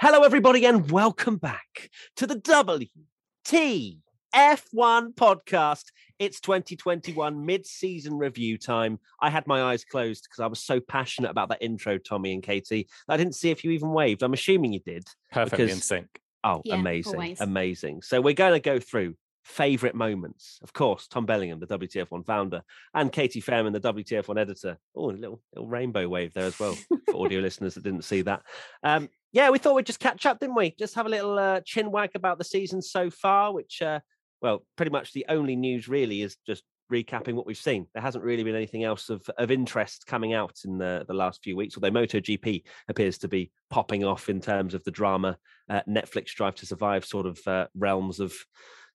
Hello, everybody, and welcome back to the WTF1 podcast. It's 2021 mid season review time. I had my eyes closed because I was so passionate about that intro, Tommy and Katie. I didn't see if you even waved. I'm assuming you did. Perfectly because- in sync. Oh, Yeah, amazing. always. Amazing. So we're going to go through favorite moments. Of course, Tom Bellingham, the WTF1 founder, and Katie Fairman, the WTF1 editor. Oh, a little, little rainbow wave there as well for audio listeners that didn't see that. Um, yeah, we thought we'd just catch up, didn't we? Just have a little uh, chin wag about the season so far, which, uh, well, pretty much the only news really is just recapping what we've seen. There hasn't really been anything else of, of interest coming out in the, the last few weeks, although MotoGP appears to be popping off in terms of the drama, uh, Netflix Drive to Survive sort of uh, realms of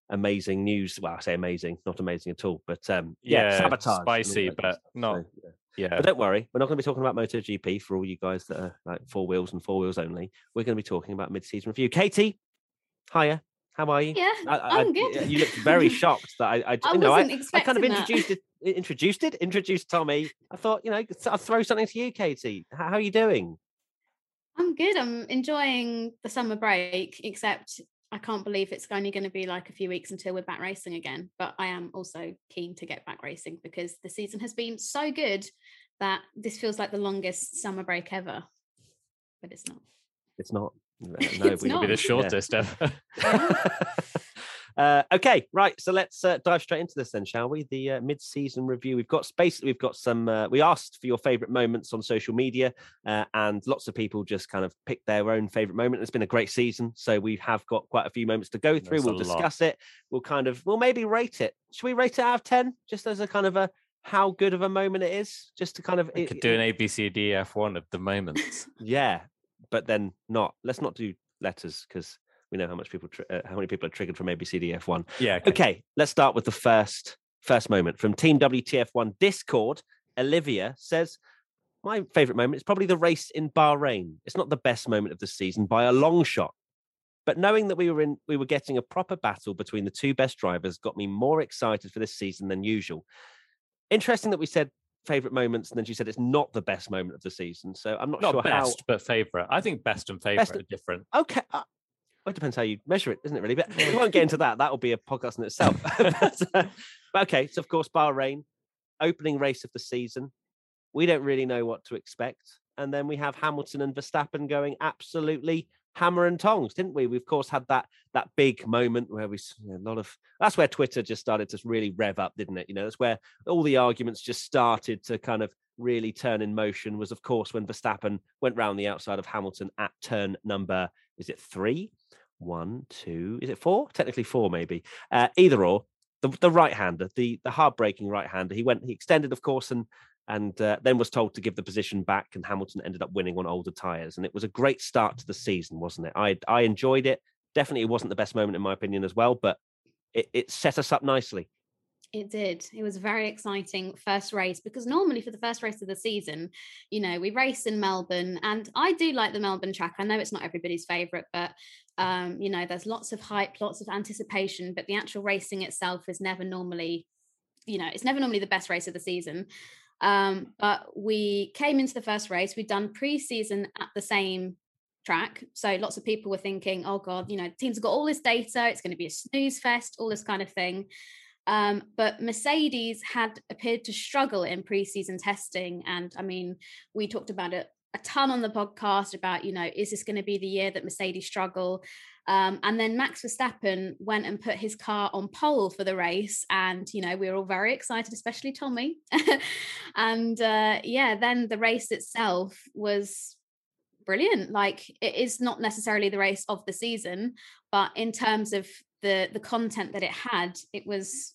amazing news. Well, I say amazing, not amazing at all, but um, yeah, Yeah, sabotage. spicy, that kind of but not- So, yeah. Yeah. But don't worry, we're not going to be talking about MotoGP for all you guys that are like four wheels and four wheels only. We're going to be talking about mid-season review. Katie, hiya, how are you? Yeah, I, I, I'm I- good. You looked very shocked that I, I, I you know, I, wasn't I kind of expecting that. introduced it, introduced it, introduced Tommy. I thought, you know, I'll throw something to you, Katie. How, how are you doing? I'm good. I'm enjoying the summer break, except I can't believe it's only going to be like a few weeks until we're back racing again. But I am also keen to get back racing because the season has been so good that this feels like the longest summer break ever. But it's not. It's not. No, It's we- not. Be the Yeah. shortest ever. uh, okay, right. So let's uh, dive straight into this then, shall we? The uh, mid-season review. We've got space. We've got some. Uh, we asked for your favourite moments on social media, uh, and lots of people just kind of picked their own favourite moment. It's been a great season, so we have got quite a few moments to go through. A we'll lot. discuss it. We'll kind of. We'll maybe rate it. Should we rate it out of ten, just as a kind of a how good of a moment it is, just to kind of. We it- could do an ABCD F1 of the moments. yeah, but then not. Let's not do letters because we know how much people, uh, how many people are triggered from ABCDF one. Yeah. Okay, let's start with the first first moment from Team WTF1 Discord. Olivia says, "My favorite moment is probably the race in Bahrain. It's not the best moment of the season by a long shot." But knowing that we were in, we were getting a proper battle between the two best drivers got me more excited for this season than usual. Interesting that we said favorite moments, and then she said it's not the best moment of the season. So I'm not, Not sure best, but favorite. I think best and favorite Best- are different. Okay, uh, well, it depends how you measure it, doesn't it? Really, but we won't get into that. That will be a podcast in itself. but, uh, but okay, so of course, Bahrain, opening race of the season. We don't really know what to expect, and then we have Hamilton and Verstappen going absolutely hammer and tongs, didn't we? We of course had that that big moment where we you know, a lot of that's where Twitter just started to really rev up, didn't it? You know, that's where all the arguments just started to kind of really turn in motion. Was of course when Verstappen went round the outside of Hamilton at turn number is it three? One, two, is it four? Technically four, maybe. Uh, either or. The, the right hander, the the heartbreaking right hander. He went, he extended, of course, and and uh, then was told to give the position back. And Hamilton ended up winning on older tires. And it was a great start to the season, wasn't it? I I enjoyed it. Definitely, it wasn't the best moment in my opinion as well, but it, it set us up nicely. It did. It was very exciting first race because normally for the first race of the season, you know, we race in Melbourne and I do like the Melbourne track. I know it's not everybody's favorite, but um, you know, there's lots of hype, lots of anticipation, but the actual racing itself is never normally, you know, it's never normally the best race of the season. Um, but we came into the first race, we'd done pre-season at the same track. So lots of people were thinking, oh God, you know, teams have got all this data, it's going to be a snooze fest, all this kind of thing. Um, but Mercedes had appeared to struggle in preseason testing. And I mean, we talked about it a ton on the podcast about, you know, is this going to be the year that Mercedes struggle? Um, and then Max Verstappen went and put his car on pole for the race. And, you know, we were all very excited, especially Tommy. and uh, yeah, then the race itself was brilliant. Like it is not necessarily the race of the season, but in terms of the the content that it had, it was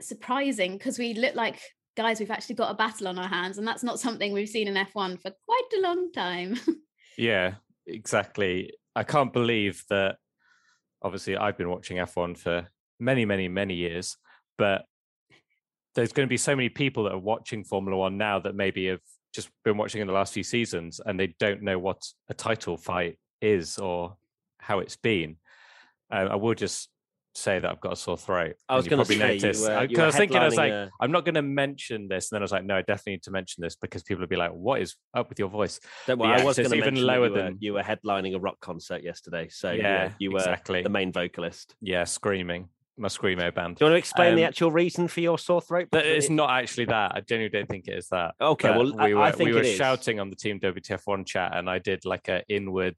surprising because we look like guys we've actually got a battle on our hands and that's not something we've seen in F1 for quite a long time. Yeah, exactly. I can't believe that. Obviously, I've been watching F1 for many, many, many years, but there's going to be so many people that are watching Formula One now that maybe have just been watching in the last few seasons and they don't know what a title fight is or how it's been. Uh, I will just say that I've got a sore throat. I was going to probably say, noticed. you, uh, I, was thinking, I was like, a- I'm not going to mention this, and then I was like, no, I definitely need to mention this because people would be like, what is up with your voice? Don't worry, I was going to even lower you were, than- you were headlining a rock concert yesterday, so you were- yeah, you were exactly. the main vocalist. Yeah, screaming. My screamo band. Do you want to explain the Um, actual reason for your sore throat? But it's not actually that. I genuinely don't think it is that. Okay, But well, we were I think we were shouting on the Team WTF1 chat, and I did like a inward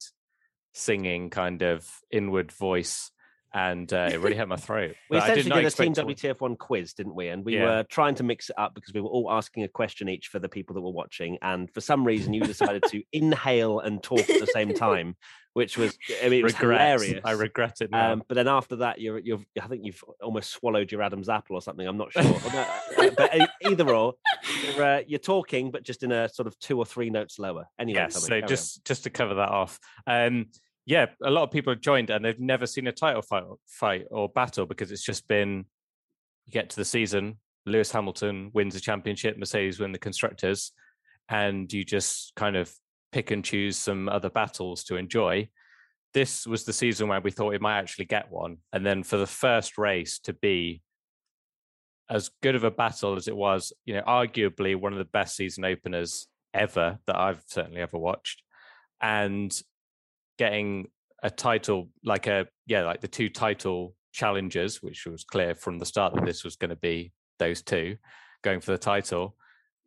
singing kind of inward voice, and uh, it really hurt my throat. We But essentially did, a Team WTF1 quiz, didn't we? And we Yeah. were trying to mix it up because we were all asking a question each for the people that were watching. And for some reason, you decided to inhale and talk at the same time, which was, I mean, it was hilarious. I regret it now. Um, but then after that, you're, you're, I think you've almost swallowed your Adam's apple or something. I'm not sure. Uh, but e- either or, you're, uh, you're talking, but just in a sort of two or three notes lower. Anyway, yes. So carry on. just just to cover that off, um, yeah, a lot of people have joined and they've never seen a title fight, fight or battle because it's just been you get to the season, Lewis Hamilton wins the championship, Mercedes win the constructors, and you just kind of pick and choose some other battles to enjoy. This was the season where we thought we might actually get one, and then for the first race to be as good of a battle as it was, you know, arguably one of the best season openers ever that I've certainly ever watched, and getting a title like a yeah like the two title challengers, which was clear from the start that this was going to be those two going for the title,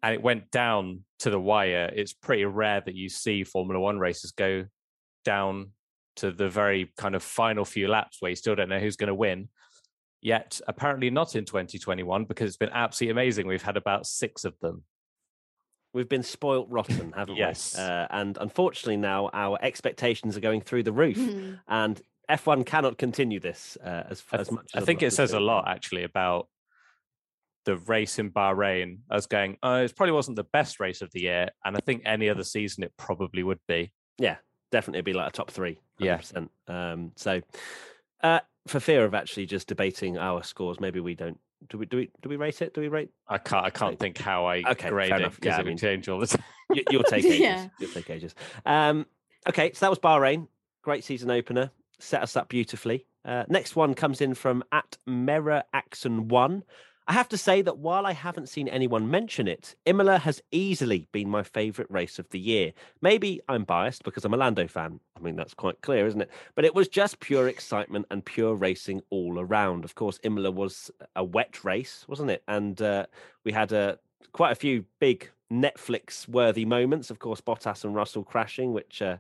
and it went down to the wire. It's pretty rare that you see Formula One races go down to the very kind of final few laps where you still don't know who's going to win. Yet apparently not in 2021 because it's been absolutely amazing. We've had about six of them. We've been spoilt rotten, haven't Yes. we? Uh, and unfortunately, now our expectations are going through the roof, Mhm. and F1 cannot continue this uh, as I, as much. I as think I'd it says to. a lot actually about the race in Bahrain. I was going, oh, it probably wasn't the best race of the year, and I think any other season it probably would be. Yeah, definitely be like a top three. Yeah. 100%. Um, so, uh, for fear of actually just debating our scores, maybe we don't. Do we? Do we? Do we rate it? Do we rate? I can't. I can't think how I Okay, grade fair it enough. because Yeah, I it mean- change all the time. You, you'll take ages. Yeah. You'll take ages. Um, okay, so that was Bahrain. Great season opener. Set us up beautifully. Uh, next one comes in from at Mera Axon One. I have to say that while I haven't seen anyone mention it, Imola has easily been my favourite race of the year. Maybe I'm biased because I'm a Lando fan. I mean, that's quite clear, isn't it? But it was just pure excitement and pure racing all around. Of course, Imola was a wet race, wasn't it? And uh, we had a quite a few big Netflix worthy moments. Of course, Bottas and Russell crashing, which uh,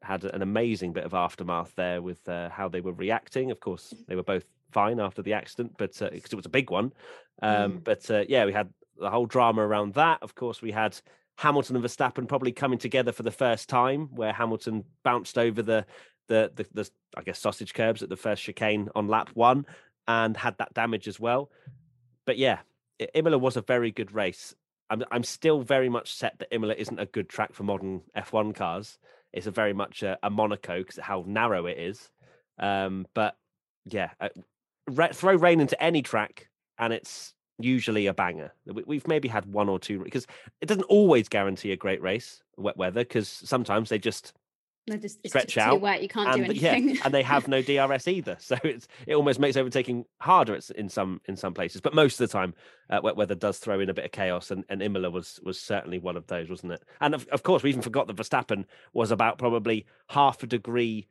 had an amazing bit of aftermath there with uh, how they were reacting. Of course, they were both fine after the accident, but because it was a big one. Um, Mm. But uh, yeah, we had the whole drama around that. Of course, we had Hamilton and Verstappen probably coming together for the first time, where Hamilton bounced over the the the, the I guess sausage curbs at the first chicane on lap one and had that damage as well. But yeah, Imola was a very good race. I'm I'm still very much set that Imola isn't a good track for modern F1 cars. It's a very much a, a Monaco because how narrow it is. Um, but yeah, ra- throw rain into any track and it's usually a banger. We- We've maybe had one or two because it doesn't always guarantee a great race, wet weather, because sometimes they just They're just, Stretch out too wet. You can't do and yeah, anything. and they have no DRS either. So it's it almost makes overtaking harder it's- in some in some places. But most of the time, uh, wet weather does throw in a bit of chaos, and, and Imola was was certainly one of those, wasn't it? And of, of course, we even forgot that Verstappen was about probably half a degree,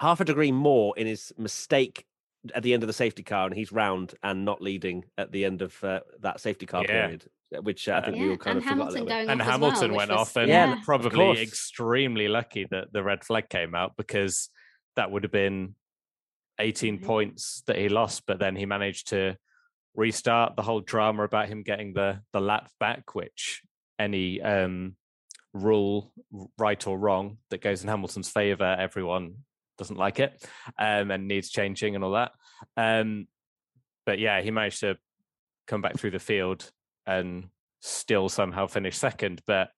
half a degree more in his mistake at the end of the safety car, and he's round and not leading at the end of uh, that safety car Yeah. period, uh, which uh, I think we all kind and of forgot a Hamilton little bit. going and Hamilton well, went was- off and Yeah, yeah. probably course. extremely lucky that the red flag came out because that would have been 18 Mhm. points that he lost but then he managed to restart the whole drama about him getting the the lap back which any um rule right or wrong that goes in Hamilton's favor everyone doesn't like it um and needs changing and all that um but yeah he managed to come back through the field and still somehow finish second but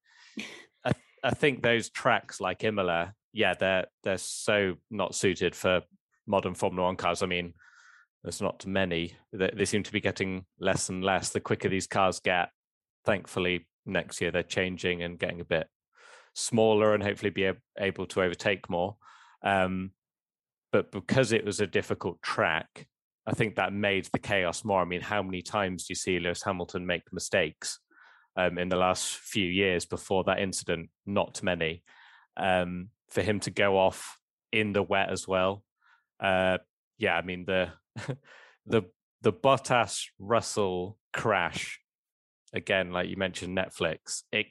I, I think those tracks like Imola, yeah, they're they're so not suited for modern Formula One cars. I mean, there's not many. They, they seem to be getting less and less the quicker these cars get. Thankfully, next year they're changing and getting a bit smaller and hopefully be ab- able to overtake more. Um, but because it was a difficult track, I think that made the chaos more. I mean, how many times do you see Lewis Hamilton make mistakes um, in the last few years before that incident? Not many. Um, for him to go off in the wet as well, uh, yeah, I mean the the the Bottas Russell crash again, like you mentioned, Netflix. It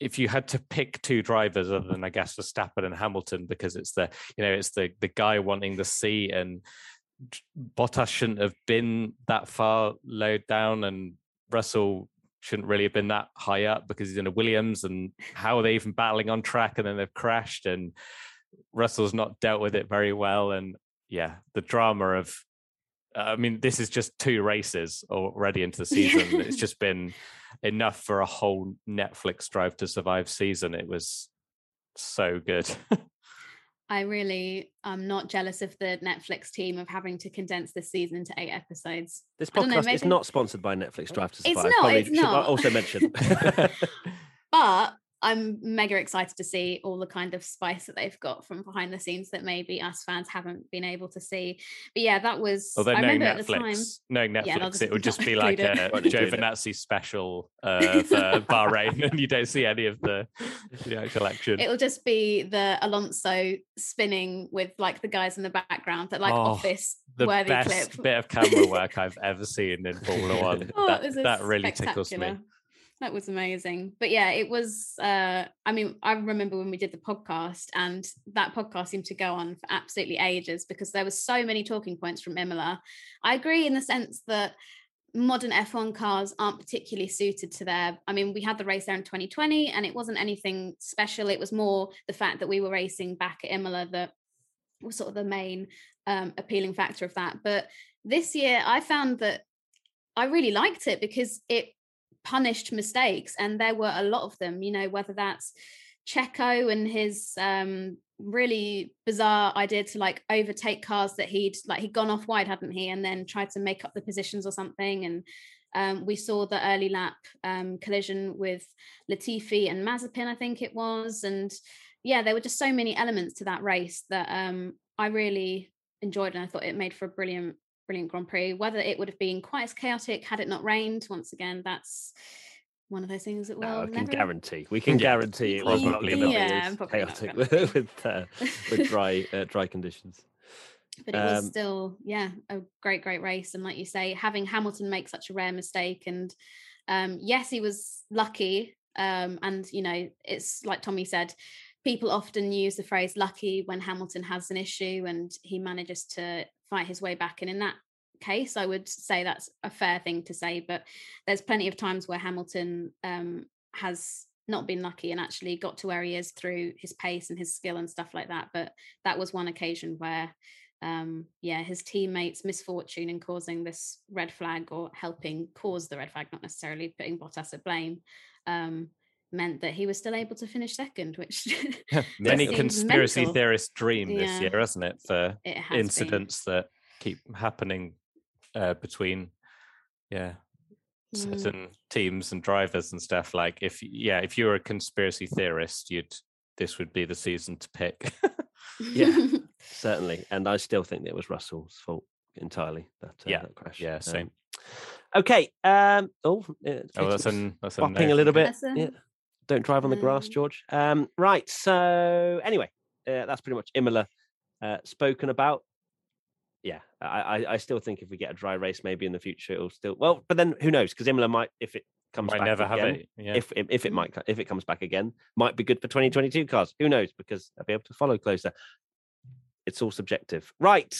if you had to pick two drivers other than I guess Verstappen and Hamilton, because it's the you know it's the the guy wanting the seat and Bottas shouldn't have been that far low down, and Russell shouldn't really have been that high up because he's in a Williams. And how are they even battling on track? And then they've crashed, and Russell's not dealt with it very well. And yeah, the drama of I mean, this is just two races already into the season. it's just been enough for a whole Netflix Drive to Survive season. It was so good. I really am not jealous of the Netflix team of having to condense this season into eight episodes. This podcast know, maybe... is not sponsored by Netflix Drive to Survive. It's not. Probably it's not. also mentioned. but I'm mega excited to see all the kind of spice that they've got from behind the scenes that maybe us fans haven't been able to see. But yeah, that was. Although I no Netflix, no Netflix, yeah, just, it would just be like a Joe Giovinazzi special uh, for Bahrain, and you don't see any of the, the actual action. It'll just be the Alonso spinning with like the guys in the background, that like oh, office the worthy best clip. bit of camera work I've ever seen in Formula One. Oh, that, that really tickles me that was amazing. But yeah it was uh i mean i remember when we did the podcast and that podcast seemed to go on for absolutely ages because there was so many talking points from imola. I agree in the sense that modern f1 cars aren't particularly suited to their i mean we had the race there in 2020 and it wasn't anything special. It was more the fact that we were racing back at imola that was sort of the main um, appealing factor of that. But this year i found that I really liked it because it punished mistakes and there were a lot of them you know whether that's checo and his um really bizarre idea to like overtake cars that he'd like he'd gone off wide hadn't he? And then tried to make up the positions or something. And um, we saw the early lap um, collision with Latifi and Mazepin, I think it was, and yeah, there were just so many elements to that race that um, I really enjoyed, and I thought it made for a brilliant brilliant Grand Prix. Whether it would have been quite as chaotic had it not rained, once again, that's one of those things that well, no, we can never... guarantee. We can guarantee it was not going to yeah, be chaotic with with, uh, with dry uh, dry conditions. But it um, was still, yeah, a great, great race. And like you say, having Hamilton make such a rare mistake, and um, yes, he was lucky. Um, and you know, it's like Tommy said, people often use the phrase lucky when Hamilton has an issue and he manages to fight his way back. And in that case, I would say that's a fair thing to say. But there's plenty of times where Hamilton um, has not been lucky and actually got to where he is through his pace and his skill and stuff like that. But that was one occasion where, um, yeah, his teammates' misfortune in causing this red flag or helping cause the red flag, not necessarily putting Bottas at blame. Um, meant that he was still able to finish second, which many conspiracy mental. theorists dream yeah. this year, hasn't it? For it incidents been. that keep happening uh, between, yeah, mm. certain teams and drivers and stuff. Like, if yeah, if you're a conspiracy theorist, you'd this would be the season to pick. yeah, certainly, and I still think it was Russell's fault entirely. That uh, yeah, that crash. Yeah, same. Um, okay. Um, oh, oh, that's an that's a, no. a little bit. Yeah. Don't drive on the grass, mm. George. Um, right. So anyway, uh, that's pretty much Imola uh, spoken about. Yeah, I, I still think if we get a dry race, maybe in the future it'll still well. But then who knows? Because Imola might, if it comes might back never again, have it. Yeah. If, if if it might if it comes back again, might be good for 2022 cars. Who knows? Because I'll be able to follow closer. It's all subjective. Right.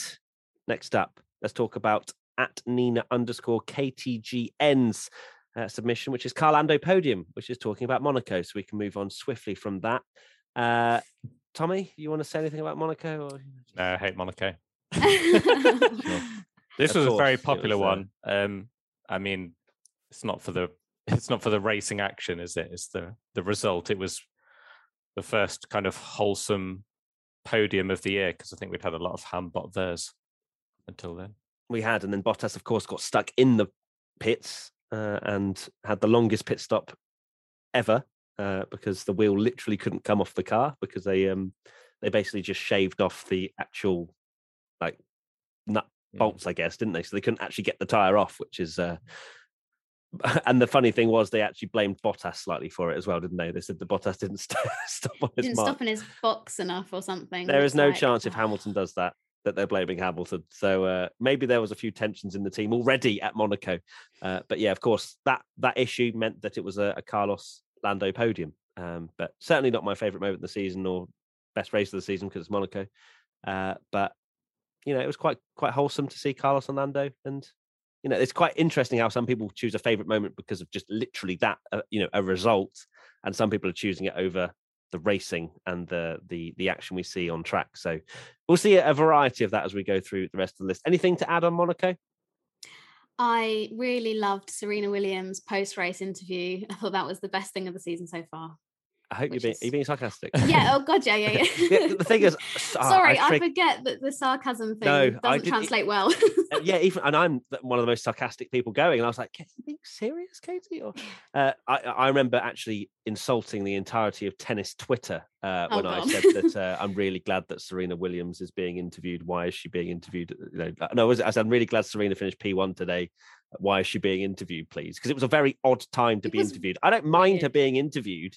Next up, let's talk about at Nina underscore KTGNs uh, submission, which is Carlando Podium, which is talking about Monaco. So we can move on swiftly from that. Uh, Tommy, you want to say anything about Monaco? Or... No, I hate Monaco. This of was course, a very popular was, uh... one. Um, I mean, it's not for the it's not for the racing action, is it? It's the the result. It was the first kind of wholesome podium of the year because I think we'd had a lot of Hambot Vers until then. We had, and then Bottas, of course, got stuck in the pits uh, and had the longest pit stop ever uh, because the wheel literally couldn't come off the car because they um, they basically just shaved off the actual like nut bolts, I guess, didn't they? So they couldn't actually get the tire off, which is. Uh, and the funny thing was, they actually blamed Bottas slightly for it as well, didn't they? They said the Bottas didn't st- stop on his Didn't mark. stop in his box enough or something. There is no like, chance if oh. Hamilton does that that they're blaming Hamilton. So uh, maybe there was a few tensions in the team already at Monaco. Uh, but yeah, of course, that that issue meant that it was a, a Carlos Lando podium. Um, but certainly not my favourite moment of the season or best race of the season because it's Monaco. Uh, but you know, it was quite quite wholesome to see Carlos and Lando, and you know, it's quite interesting how some people choose a favourite moment because of just literally that, uh, you know, a result, and some people are choosing it over the racing and the the the action we see on track. So we'll see a variety of that as we go through the rest of the list. Anything to add on Monaco? I really loved Serena Williams post race interview. I thought that was the best thing of the season so far. I hope you're being, is- are you being sarcastic. Yeah. Oh God. Yeah. Yeah. Yeah, the thing is, ah, Sorry, I, frig- forget that the sarcasm thing No, doesn't translate well. uh, yeah, even and I'm one of the most sarcastic people going, and I was like, "Are you being serious, Katie?" Or uh, I, I remember actually insulting the entirety of tennis Twitter uh, Oh, when I said that uh, I'm really glad that Serena Williams is being interviewed. Why is she being interviewed? You know, uh, no, I was- I said I'm really glad Serena finished P1 today. Why is she being interviewed, please? Because it was a very odd time to It be interviewed. I don't mind her being interviewed,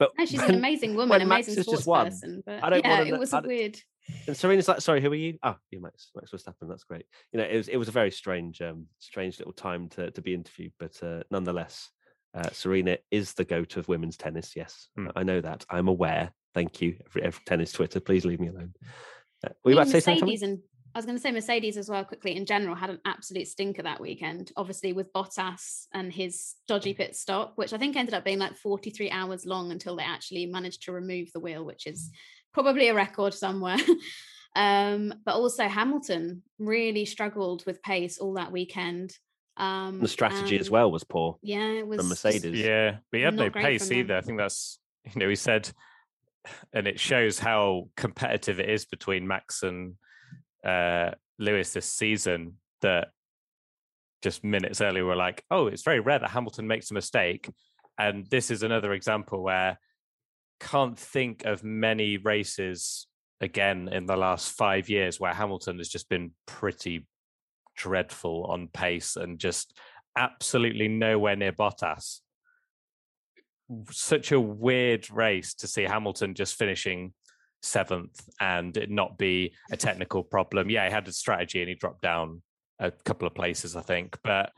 but No, she's an amazing woman, when Max amazing sports just won, person. But I don't yeah, wanna it was I a don't- weird. And Serena's like, sorry, who are you? Oh, you're Max, Max Verstappen. That's great. You know, it was it was a very strange, um, strange little time to to be interviewed, but uh, nonetheless, uh, Serena is the goat of women's tennis. Yes, Hmm. I know that. I'm aware. Thank you, every, every tennis Twitter. Please leave me alone. Uh, I were you about to say something? And I was going to say Mercedes as well quickly in general had an absolute stinker that weekend. Obviously with Bottas and his dodgy pit stop, which I think ended up being like 43 hours long until they actually managed to remove the wheel, which is probably a record somewhere. um, but also Hamilton really struggled with pace all that weekend. Um, The strategy as well was poor. Yeah, it was from just- Mercedes. Yeah, but he had no pace either. I think that's you know he said, and it shows how competitive it is between Max and uh, Lewis this season. That just minutes earlier we're like, oh, it's very rare that Hamilton makes a mistake, and this is another example where can't think of many races again in the last five years where Hamilton has just been pretty dreadful on pace and just absolutely nowhere near Bottas. Such a weird race to see Hamilton just finishing seventh and it not be a technical problem. Yeah, he had a strategy and he dropped down a couple of places, I think, but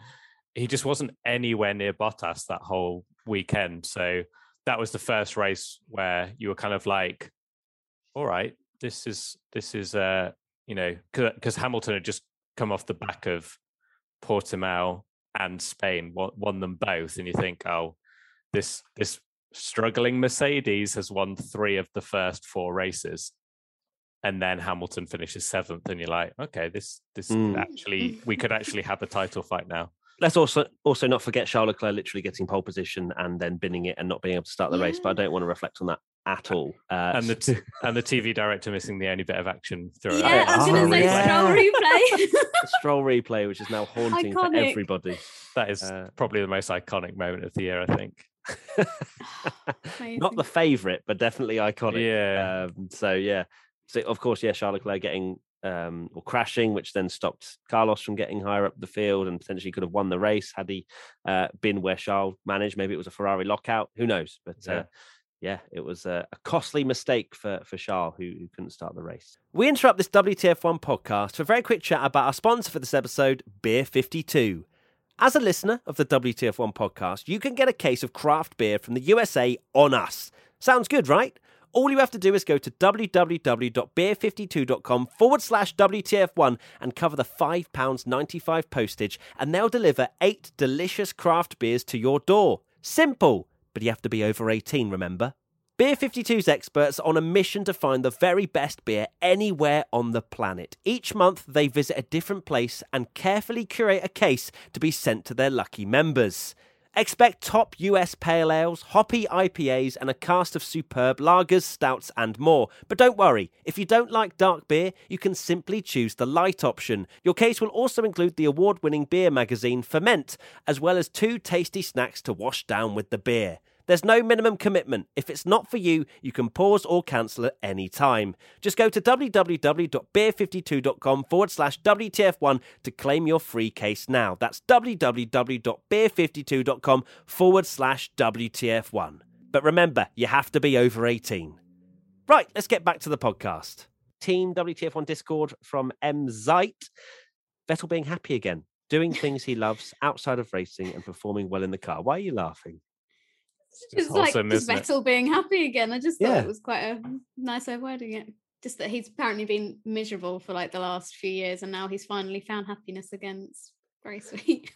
he just wasn't anywhere near Bottas that whole weekend. So that was the first race where you were kind of like, all right, this is this is uh you know because Hamilton had just come off the back of Portimao and Spain won, won them both, and you think, oh, this this struggling Mercedes has won three of the first four races, and then Hamilton finishes seventh, and you're like, okay, this this Mm. actually we could actually have a title fight now. Let's also also not forget Charles Leclerc literally getting pole position and then binning it and not being able to start the race. But I don't want to reflect on that at all. Uh, And the t- and the TV director missing the only bit of action through it. Yeah, I was going to say. Stroll replay. the Stroll replay, which is now haunting for everybody. That is Uh, probably the most iconic moment of the year, I think. Not the favourite, but definitely iconic. Yeah. Um, so yeah. So of course, yeah, Charles Leclerc getting um, or crashing, which then stopped Carlos from getting higher up the field and potentially could have won the race had he uh, been where Charles managed. Maybe it was a Ferrari lockout. Who knows? But Yeah. uh, yeah, it was a, a costly mistake for for Charles, who, who couldn't start the race. We interrupt this WTF1 podcast for a very quick chat about our sponsor for this episode, Beer 52. As a listener of the WTF1 podcast, you can get a case of craft beer from the USA on us. Sounds good, right? All you have to do is go to www.beer52.com forward slash WTF1 and cover the £5.95 postage, and they'll deliver eight delicious craft beers to your door. Simple, but you have to be over 18, remember? Beer 52's experts are on a mission to find the very best beer anywhere on the planet. Each month, they visit a different place and carefully curate a case to be sent to their lucky members. Expect top US pale ales, hoppy IPAs, and a cast of superb lagers, stouts, and more. But don't worry, if you don't like dark beer, you can simply choose the light option. Your case will also include the award winning beer magazine Ferment, as well as two tasty snacks to wash down with the beer. There's no minimum commitment. If it's not for you, you can pause or cancel at any time. Just go to www.beer52.com forward slash WTF1 to claim your free case now. That's www.beer52.com forward slash WTF1. But remember, you have to be over 18. Right, let's get back to the podcast. Team WTF1 Discord from M. Zeit. Vettel being happy again, doing things he loves outside of racing and performing well in the car. Why are you laughing? It's like just Vettel being happy again. I just thought yeah. it was quite a nice way of wording it. Just that he's apparently been miserable for like the last few years and now he's finally found happiness again. It's very sweet.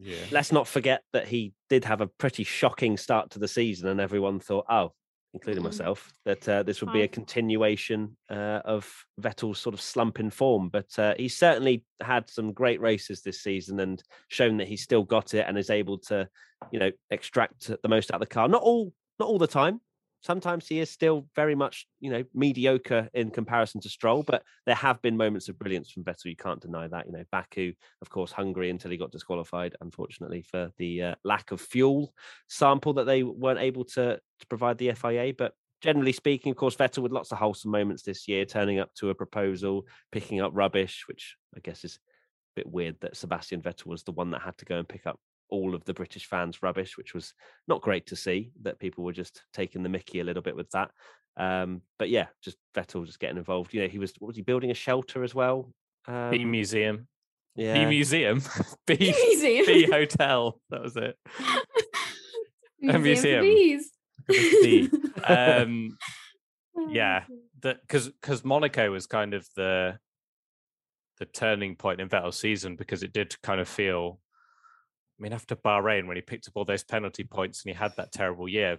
yeah. Let's not forget that he did have a pretty shocking start to the season and everyone thought, oh, including mm-hmm. myself, that uh, this would be a continuation uh, of Vettel's sort of slump in form. But uh, he's certainly had some great races this season and shown that he's still got it and is able to, you know, extract the most out of the car. Not all, not all the time, sometimes he is still very much, you know, mediocre in comparison to Stroll, but there have been moments of brilliance from Vettel. You can't deny that. You know, Baku, of course, Hungary until he got disqualified, unfortunately, for the uh, lack of fuel sample that they weren't able to, to provide the FIA. But generally speaking, of course, Vettel with lots of wholesome moments this year, turning up to a proposal, picking up rubbish, which I guess is a bit weird that Sebastian Vettel was the one that had to go and pick up all of the British fans rubbish, which was not great to see that people were just taking the mickey a little bit with that. Um, but yeah, just Vettel just getting involved. You know, he was was he building a shelter as well? Um, B museum. Yeah. B museum. B, B museum. B hotel. That was it. museum. museum. um, yeah, because because Monaco was kind of the the turning point in Vettel's season because it did kind of feel mean, after Bahrain, when he picked up all those penalty points and he had that terrible year,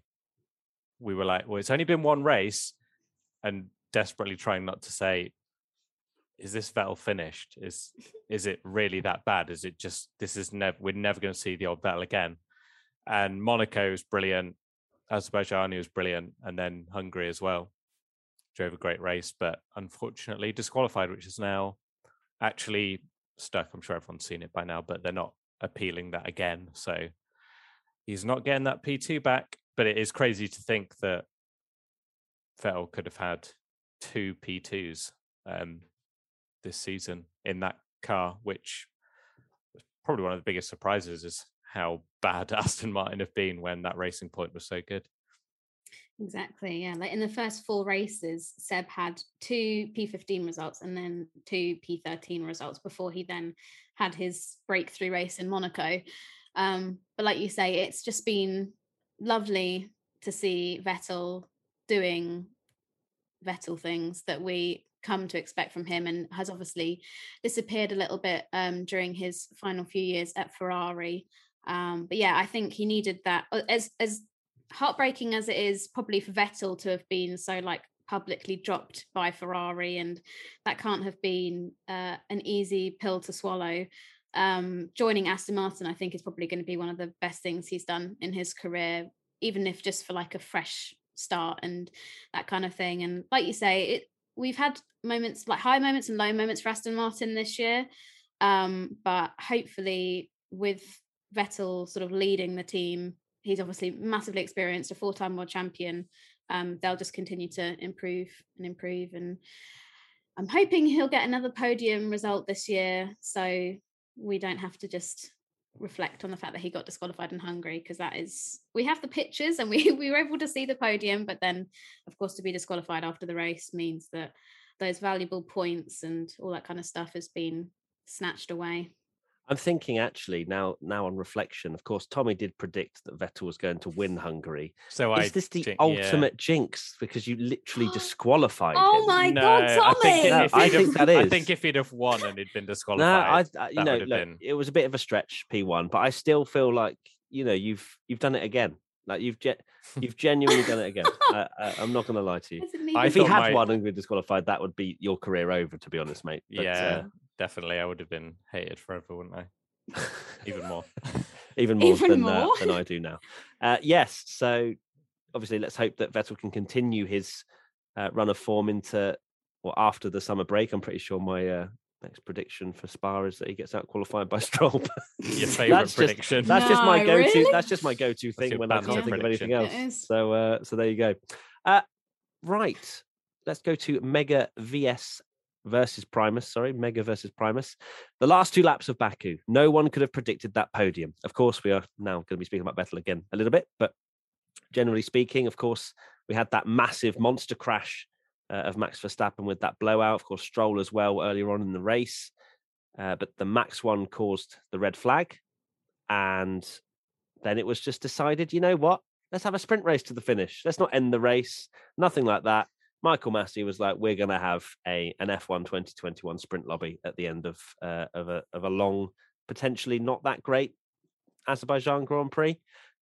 we were like, well, it's only been one race, and desperately trying not to say, is this Vettel finished? Is is it really that bad? Is it just this is never we're never going to see the old Vettel again? And Monaco was brilliant, Azerbaijan was brilliant, and then Hungary as well. Drove a great race, but unfortunately disqualified, which is now actually stuck. I'm sure everyone's seen it by now, but they're not appealing that again. So he's not getting that P2 back, but it is crazy to think that Vettel could have had two P2s um, this season in that car, which was probably one of the biggest surprises is how bad Aston Martin have been when that racing point was so good. Exactly. Yeah. Like in the first four races, Seb had two P15 results and then two P13 results before he then had his breakthrough race in Monaco. Um, but like you say, it's just been lovely to see Vettel doing Vettel things that we come to expect from him and has obviously disappeared a little bit um, during his final few years at Ferrari. Um, but yeah, I think he needed that as as heartbreaking as it is probably for Vettel to have been so like publicly dropped by Ferrari, and that can't have been uh, an easy pill to swallow. Um, joining Aston Martin, I think, is probably going to be one of the best things he's done in his career, even if just for like a fresh start and that kind of thing. And like you say, it we've had moments like high moments and low moments for Aston Martin this year, um, but hopefully with Vettel sort of leading the team he's obviously massively experienced, a four-time world champion. Um, they'll just continue to improve and improve, and I'm hoping he'll get another podium result this year, so we don't have to just reflect on the fact that he got disqualified in Hungary because that is we have the pictures and we we were able to see the podium, but then of course to be disqualified after the race means that those valuable points and all that kind of stuff has been snatched away. I'm thinking actually now, now on reflection, of course, Tommy did predict that Vettel was going to win Hungary. So is I this the ultimate yeah. jinx because you literally disqualified oh him? my no, god, Tommy! I think, no, I think that is. I think if he'd have won and he'd been disqualified, no, I, I you know, look, been... it was a bit of a stretch P1, but I still feel like you know you've you've done it again. Like you've ge- you've genuinely done it again. uh, uh, I'm not going to lie to you. If he had my... won and been disqualified, that would be your career over. To be honest, mate. But, yeah. Uh, definitely I would have been hated forever, wouldn't I? Even more. Even more Even than uh, more? Uh, than I do now. Uh, yes. So obviously, let's hope that Vettel can continue his uh, run of form into or after the summer break. I'm pretty sure my uh, next prediction for Spa is that he gets out qualified by Stroll. Your favourite That's just- prediction. That's just my go-to. really? That's just my go-to That's thing when I can't think of anything else. So, uh, so there you go. Uh, right, let's go to Mega VS versus Primus. Sorry, Mega versus Primus. The last two laps of Baku. No one could have predicted that podium. Of course, we are now going to be speaking about Vettel again a little bit, but generally speaking, of course, we had that massive monster crash uh, of Max Verstappen with that blowout. Of course, Stroll as well earlier on in the race. Uh, but the Max one caused the red flag. And then it was just decided, you know what? Let's have a sprint race to the finish. Let's not end the race. Nothing like that. Michael Masi was like, we're going to have a an F1 2021 sprint lobby at the end of uh, of a of a long, potentially not that great Azerbaijan Grand Prix.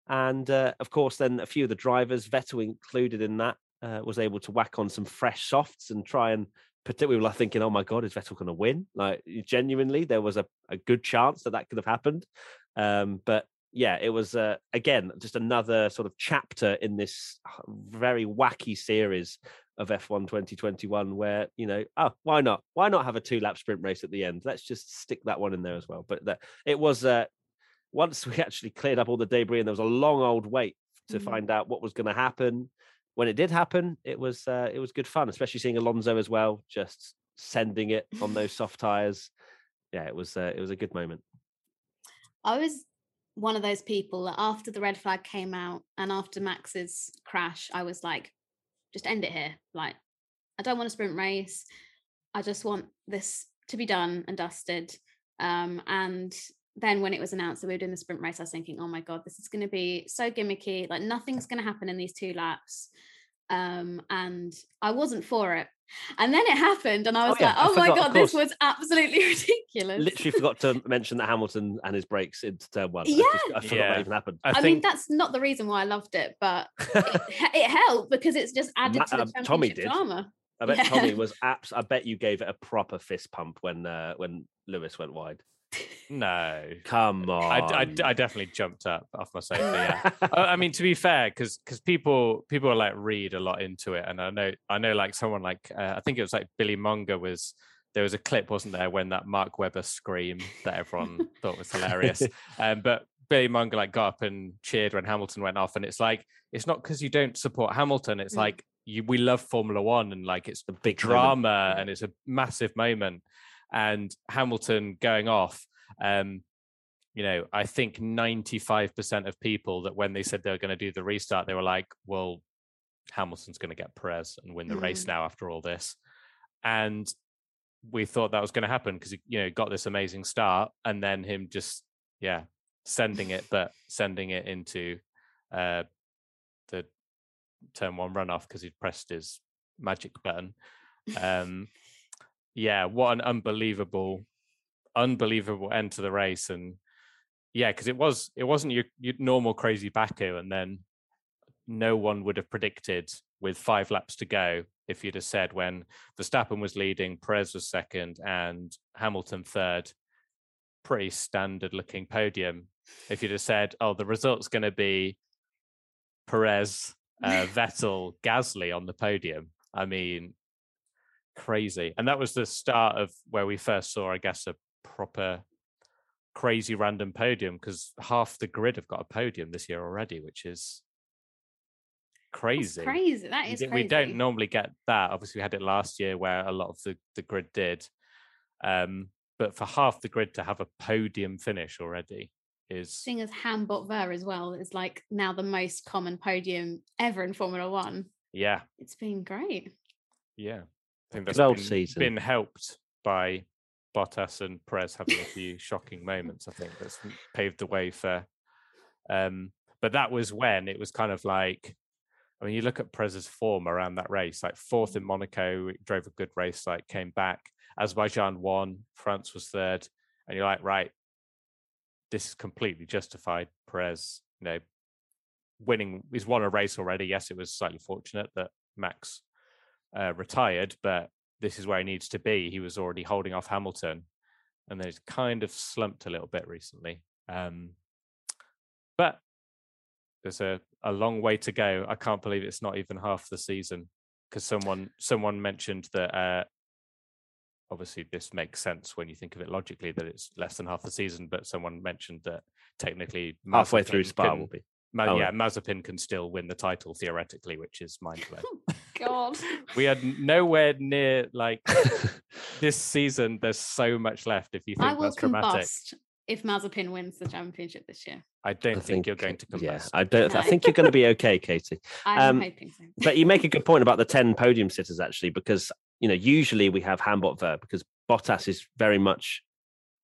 And uh, of course, then a few of the drivers, Vettel included in that, uh, was able to whack on some fresh softs and try and it. We were thinking, oh my God, is Vettel going to win? Like, genuinely, there was a, a good chance that that could have happened. Um, but yeah, it was, uh, again, just another sort of chapter in this very wacky series of F1 2021 where, you know, oh, why not? Why not have a two lap sprint race at the end? Let's just stick that one in there as well. But that, it was, uh, once we actually cleared up all the debris and there was a long old wait to Mhm. find out what was going to happen when it did happen it was uh, it was good fun especially seeing alonso as well just sending it on those soft tires yeah it was uh, it was a good moment I was one of those people that after the red flag came out and after Max's crash, I was like, just end it here. Like, I don't want a sprint race. I just want this to be done and dusted. Um, and then when it was announced that we were doing the sprint race, I was thinking, oh my God, this is going to be so gimmicky. Like, nothing's going to happen in these two laps. Um, and I wasn't for it. And then it happened, and I Oh, was yeah, like, I oh my forgot, of God, this was absolutely ridiculous. literally forgot to mention that hamilton and his brakes into turn one I, just, Yeah. I forgot Yeah. that even happened I, I, think mean, that's not the reason why I loved it, but it, it helped because it's just added Ma- to the championship Tommy did. drama. i bet Yeah. tommy was abs i bet you gave it a proper fist pump when uh, when lewis went wide no. come on I, I, I definitely jumped up off my sofa. Yeah. I I mean, to be fair, because because people people like read a lot into it, and I know I know like someone like uh, I think it was like Billy Monger was there was a clip, wasn't there, when that Mark Webber scream that everyone thought was hilarious. Um, but Billy Monger like got up and cheered when Hamilton went off, and it's like it's not because you don't support Hamilton. It's Mm. like you we love Formula One, and like it's the big drama Yeah. and it's a massive moment and hamilton going off um you know i think 95% of people that when they said they were going to do the restart they were like well hamilton's going to get perez and win the race Mm. now after all this and we thought that was going to happen because he you know got this amazing start and then him just yeah sending it but sending it into uh the turn one runoff because he'd pressed his magic button um yeah what an unbelievable unbelievable end to the race and yeah because it was it wasn't your, your normal crazy baku and then no one would have predicted with five laps to go if you'd have said when Verstappen was leading, Perez was second, and Hamilton third. Pretty standard looking podium. If you'd have said, "Oh, the result's going to be Perez, uh, Vettel, Gasly on the podium," I mean, crazy. And that was the start of where we first saw, I guess, a proper crazy random podium because half the grid have got a podium this year already, which is That's crazy. crazy. That We crazy. We don't normally get that. Obviously, we had it last year where a lot of the, the grid did. Um, but for half the grid to have a podium finish already is Seeing as Hambot Ver as well is like now the most common podium ever in Formula One. yeah, It's been great. yeah. I think that's been, season. been helped by Bottas and Perez having a few shocking moments. I think that's paved the way for. Um, but that was when it was kind of like, I mean, you look at Perez's form around that race, like fourth in Monaco, drove a good race, like came back. Azerbaijan won, France was third, and you're like, right, this is completely justified. Perez, you know, winning, he's won a race already. Yes, it was slightly fortunate that Max uh, retired, but this is where he needs to be. He was already holding off Hamilton, and then he's kind of slumped a little bit recently. Um, but there's a, a long way to go. I can't believe it's not even half the season because someone someone mentioned that uh, obviously this makes sense when you think of it logically that it's less than half the season. But someone mentioned that technically Halfway through Spa will be. Ma- Oh, yeah, right. Mazepin can still win the title theoretically, which is mind blowing. God. we are nowhere near like this season. There's so much left. If you think I think will that's dramatic, combust if Mazepin wins the championship this year. I don't I think, you're going to combust. Yeah, I don't. I think you're going to be okay, Katie. I'm Um, hoping so. but you make a good point about the 10 podium sitters actually because you know usually we have Hambot Ver because Bottas is very much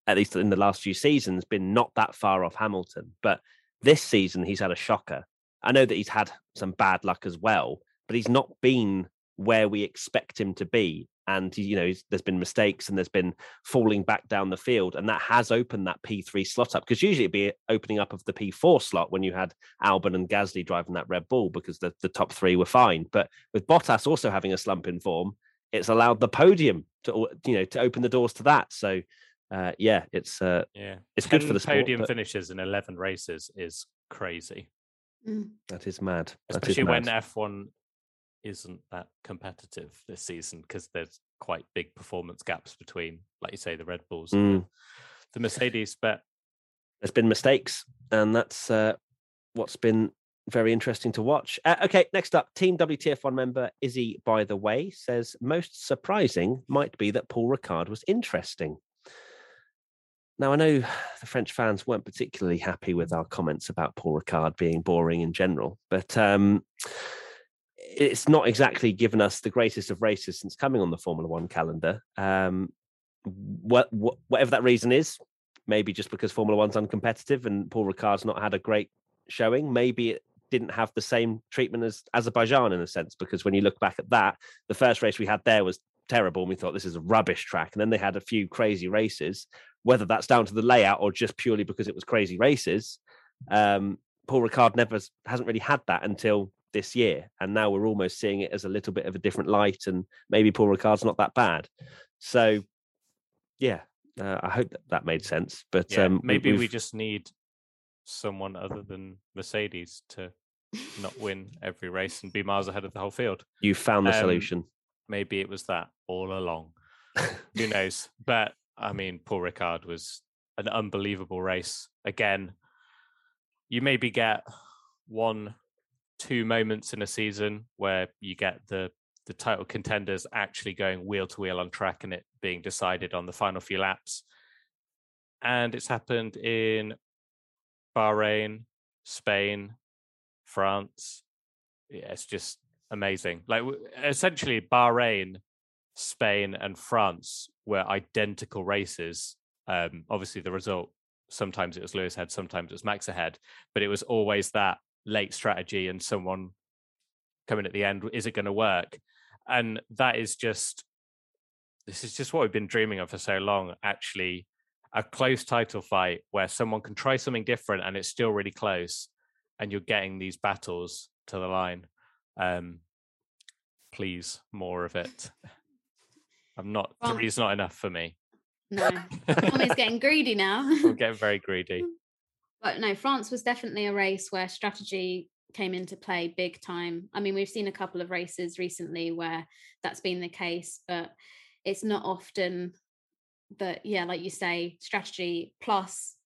at least in the last few seasons been not that far off Hamilton but this season he's had a shocker. I know that he's had some bad luck as well but he's not been where we expect him to be. And you know there's been mistakes and there's been falling back down the field and that has opened that P3 slot up because usually it'd be opening up of the P4 slot when you had Albon and Gasly driving that Red Bull because the, the top three were fine. But with Bottas also having a slump in form, it's allowed the podium to you know to open the doors to that. So uh, yeah, it's uh, Yeah, it's good for the sport. podium but finishes in 11 races is crazy, Mm. that is mad. Especially when mad. F1 isn't that competitive this season because there's quite big performance gaps between, like you say, the Red Bulls Mm. the, the Mercedes. But there's been mistakes, and that's uh, what's been very interesting to watch. Uh, okay, next up, Team WTF1 member Izzy, by the way, says most surprising might be that Paul Ricard was interesting. Now, I know the French fans weren't particularly happy with our comments about Paul Ricard being boring in general, but um, it's not exactly given us the greatest of races since coming on the Formula One calendar. Um, what, what, whatever that reason is, maybe just because Formula One's uncompetitive and Paul Ricard's not had a great showing. Maybe it didn't have the same treatment as Azerbaijan in a sense, because when you look back at that, the first race we had there was terrible. And we thought this is a rubbish track. And then they had a few crazy races, whether that's down to the layout or just purely because it was crazy races. Um, Paul Ricard never hasn't really had that until this year. And now we're almost seeing it as a little bit of a different light. And maybe Paul Ricard's not that bad. So, yeah, uh, I hope that, that made sense. But yeah, um, maybe we just need someone other than Mercedes to not win every race and be miles ahead of the whole field. you found the um, solution. Maybe it was that all along. Who knows? But I mean, Paul Ricard was an unbelievable race. Again, you maybe get one, two moments in a season where you get the the title contenders actually going wheel to wheel on track and it being decided on the final few laps. And it's happened in Bahrain, Spain, France. Yeah, it's just amazing. Like essentially, Bahrain, Spain, and France were identical races. Um, obviously, the result sometimes it was Lewis ahead, sometimes it was Max ahead, but it was always that late strategy and someone coming at the end. Is it going to work? And that is just this is just what we've been dreaming of for so long. Actually, a close title fight where someone can try something different and it's still really close, and you're getting these battles to the line. Um, please, more of it. I'm not Well- is not enough for me. No, Tommy's getting greedy now. I'm getting very greedy. But no, France was definitely a race where strategy came into play big time. I mean, we've seen a couple of races recently where that's been the case, but it's not often that, yeah, like you say, strategy plus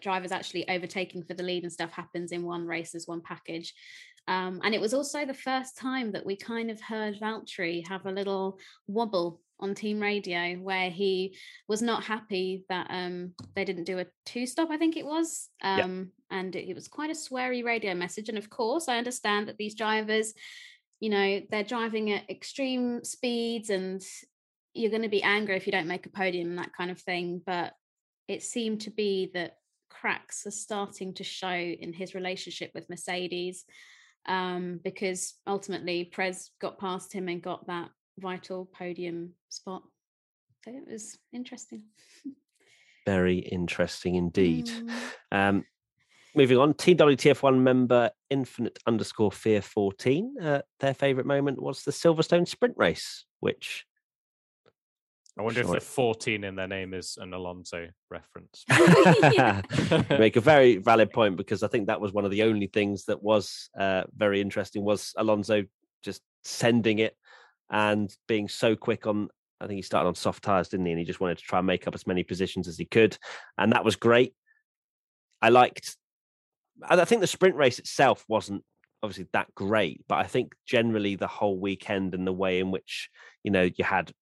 drivers actually overtaking for the lead and stuff happens in one race as one package. Um, and it was also the first time that we kind of heard Valtteri have a little wobble on team radio where he was not happy that um, they didn't do a two stop, I think it was. Yeah. Um, And it, it was quite a sweary radio message. And of course, I understand that these drivers, you know, they're driving at extreme speeds and you're going to be angry if you don't make a podium and that kind of thing. But it seemed to be that cracks are starting to show in his relationship with Mercedes um, because ultimately Perez got past him and got that vital podium spot. So it was interesting. Very interesting indeed. Mm. Um, moving on, TWTF1 member Infinite underscore Fear 14. Uh, their favourite moment was the Silverstone sprint race, which I wonder Sure. if the 14 in their name is an Alonso reference. Make a very valid point because I think that was one of the only things that was uh, very interesting was Alonso just sending it and being so quick on I think he started on soft tires, didn't he? And he just wanted to try and make up as many positions as he could, and that was great. I liked. I think the sprint race itself wasn't obviously that great, but I think generally the whole weekend and the way in which you know you had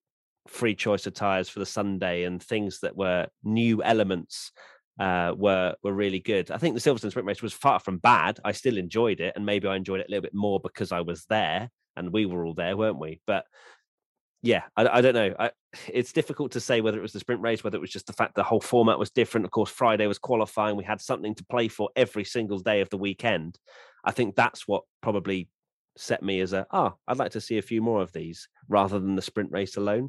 free choice of tires for the Sunday and things that were new elements uh, were were really good. I think the Silverstone sprint race was far from bad. I still enjoyed it, and maybe I enjoyed it a little bit more because I was there and we were all there, weren't we? But yeah, I, I don't know. I, it's difficult to say whether it was the sprint race, whether it was just the fact the whole format was different. Of course, Friday was qualifying. We had something to play for every single day of the weekend. I think that's what probably set me as a oh, I'd like to see a few more of these rather than the sprint race alone.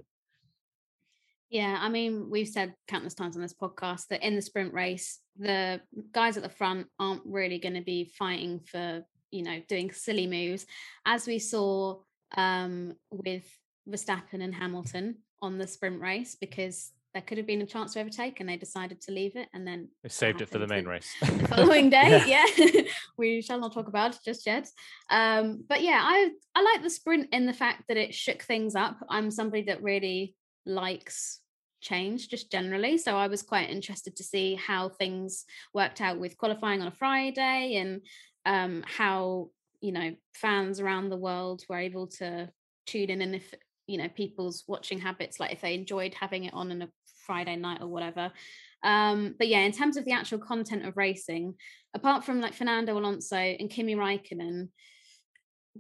Yeah, I mean, we've said countless times on this podcast that in the sprint race, the guys at the front aren't really going to be fighting for, you know, doing silly moves, as we saw um, with Verstappen and Hamilton on the sprint race, because there could have been a chance to overtake and they decided to leave it and then they saved it for the main race. the following day yeah. We shall not talk about it just yet. Um, but yeah i i like the sprint in the fact that it shook things up. I'm somebody that really likes change just generally so i was quite interested to see how things worked out with qualifying on a friday and um, how you know fans around the world were able to tune in and if you know people's watching habits like if they enjoyed having it on on a friday night or whatever um but yeah in terms of the actual content of racing apart from like fernando alonso and kimi raikkonen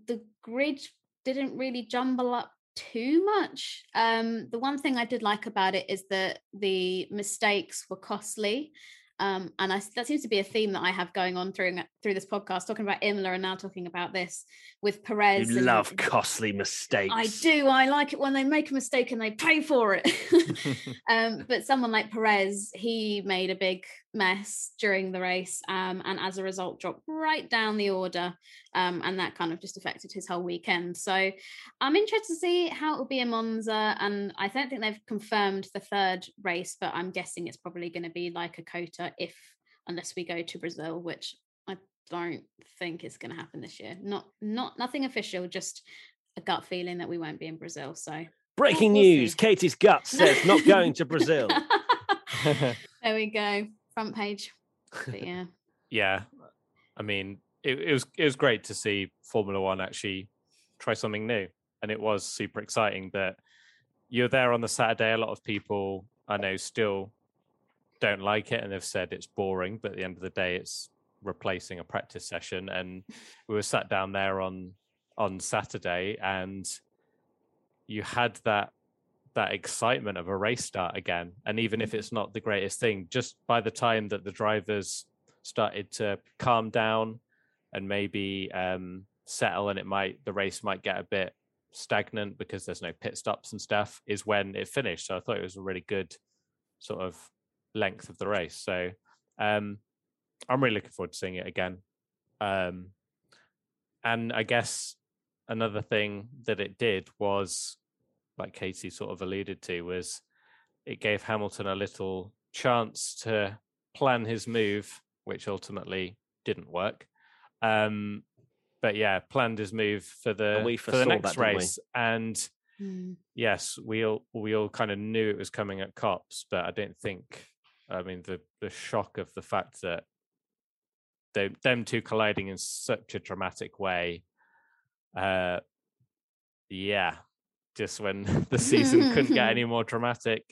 the grid didn't really jumble up too much. Um, the one thing I did like about it is that the mistakes were costly. Um, and I, that seems to be a theme that I have going on through through this podcast, talking about Imola and now talking about this with Perez. You and, love costly mistakes. I do. I like it when they make a mistake and they pay for it. um, but someone like Perez, he made a big mess during the race, um, and as a result, dropped right down the order, um, and that kind of just affected his whole weekend. So I'm interested to see how it will be in Monza, and I don't think they've confirmed the third race, but I'm guessing it's probably going to be like a COTA if unless we go to Brazil, which I don't think is going to happen this year. Not not nothing official, just a gut feeling that we won't be in Brazil. So breaking news. Katie's gut says not going to Brazil. there we go, front page. But yeah, yeah. I mean, it, it was it was great to see Formula One actually try something new, and it was super exciting. That you're there on the Saturday. A lot of people I know still don't like it and they've said it's boring, but at the end of the day, it's replacing a practice session. And we were sat down there on on Saturday, and you had that that excitement of a race start again. And even if mm-hmm. it's not the greatest thing, just by the time that the drivers started to calm down and maybe um, settle, and it might the race might get a bit stagnant because there's no pit stops and stuff, is when it finished. So I thought it was a really good sort of length of the race. So um, I'm really looking forward to seeing it again. Um, and I guess another thing that it did was, like Katie sort of alluded to, was it gave Hamilton a little chance to plan his move, which ultimately didn't work. Um, but yeah, planned his move for the for the next that, race, and mm. yes, we all we all kind of knew it was coming at Copse, but I don't think I mean, the the shock of the fact that they them two colliding in such a dramatic way. Uh, yeah, just when the season couldn't get any more dramatic,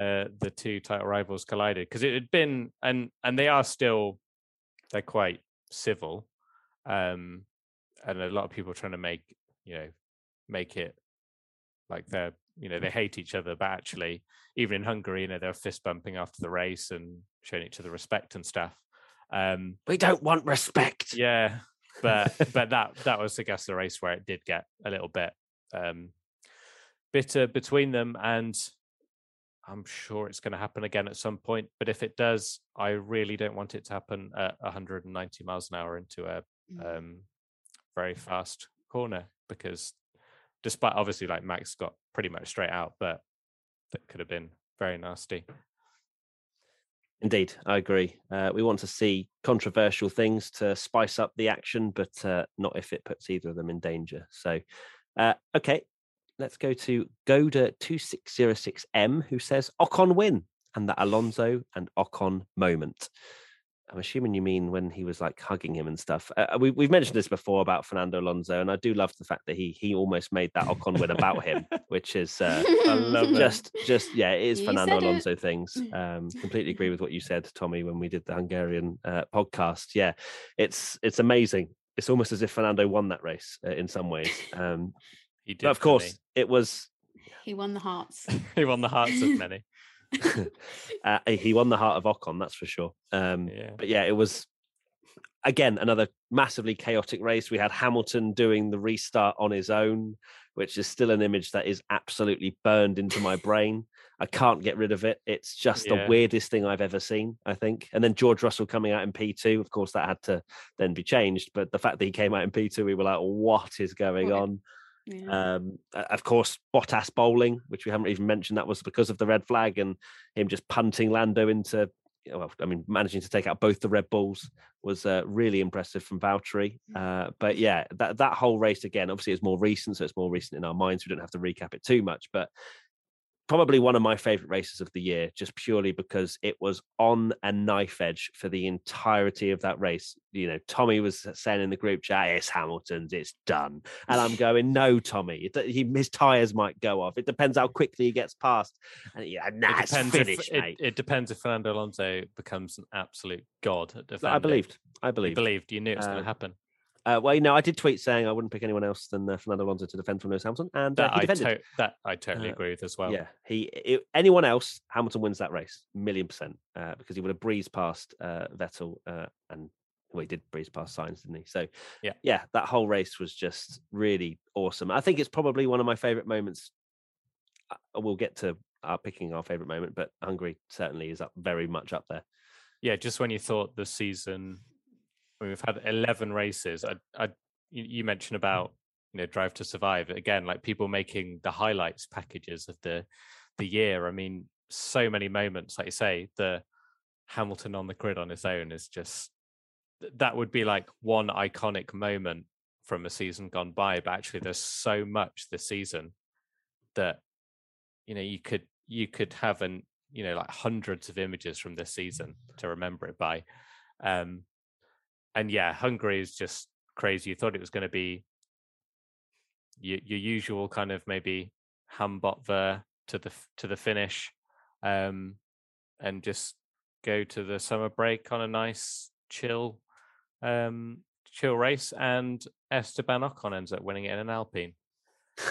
uh, the two title rivals collided. Because it had been and and they are still they're quite civil, um, and a lot of people trying to make you know make it like they're you know they hate each other but actually even in hungary you know they're fist bumping after the race and showing each other respect and stuff. Um we don't want respect. Yeah but but that that was i guess the race where it did get a little bit um bitter between them and i'm sure it's going to happen again at some point but if it does i really don't want it to happen at 190 miles an hour into a mm. um very fast corner because despite obviously like Max got pretty much straight out, but that could have been very nasty. Indeed, I agree. Uh, we want to see controversial things to spice up the action, but uh, not if it puts either of them in danger. So, uh, okay, let's go to Goda2606M, who says Ocon win and that Alonso and Ocon moment. I'm assuming you mean when he was like hugging him and stuff. Uh, we, we've mentioned this before about Fernando Alonso, and I do love the fact that he he almost made that Ocon win about him, which is uh, I love just just yeah, it is You Fernando said it. Alonso things. Um, completely agree with what you said, Tommy, when we did the Hungarian uh, podcast. Yeah, it's it's amazing. It's almost as if Fernando won that race uh, in some ways. Um, He did but of for course, me. It was he won the hearts. he won the hearts of many. uh, he won the heart of Ocon, that's for sure. Um, Yeah. But yeah, it was again another massively chaotic race. We had Hamilton doing the restart on his own, which is still an image that is absolutely burned into my brain. I can't get rid of it. It's just the weirdest thing I've ever seen, I think. And then George Russell coming out in P2, of course, that had to then be changed. But the fact that he came out in P2, we were like, what is going What? on? Yeah. Um, of course, Bottas bowling, which we haven't even mentioned, that was because of the red flag and him just punting Lando into. Well, I mean, managing to take out both the Red Bulls was uh, really impressive from Valtteri. Uh, but yeah, that that whole race again, obviously, it's more recent, so it's more recent in our minds. We don't have to recap it too much, but probably one of my favorite races of the year, just purely because it was on a knife edge for the entirety of that race. You know, Tommy was saying in the group chat, "It's Hamilton's, it's done," and I'm going, "No, Tommy, he, his tires might go off. It depends how quickly he gets past." And yeah, nah, it depends finished, if it, it depends if Fernando Alonso becomes an absolute god. I believed. I You believed. believed. You knew it was going to um, happen. Uh, well, you know, I did tweet saying I wouldn't pick anyone else than uh, Fernando Alonso to defend from Lewis Hamilton, and uh, That he I, to- that I totally Uh, agree with as well. Yeah, he i anyone else, Hamilton wins that race, million percent, uh, because he would have breezed past uh, Vettel uh, and well, he did breeze past Sainz, didn't he? So Yeah. yeah, that whole race was just really awesome. I think it's probably one of my favorite moments. Uh, We'll get to our picking our favorite moment, but Hungary certainly is up very much up there. yeah, just when you thought the season, we've had eleven races, I, I, you, you mentioned about you know Drive to Survive again, like people making the highlights packages of the the year. I mean, so many moments, like you say, the Hamilton on the grid on his own is just that would be like one iconic moment from a season gone by. But actually, there's so much this season that you know you could you could have an you know like hundreds of images from this season to remember it by um and yeah hungary is just crazy. You thought it was going to be your, your usual kind of maybe hambot there to the to the finish um and just go to the summer break on a nice chill um chill race and esteban ocon ends up winning it in an alpine.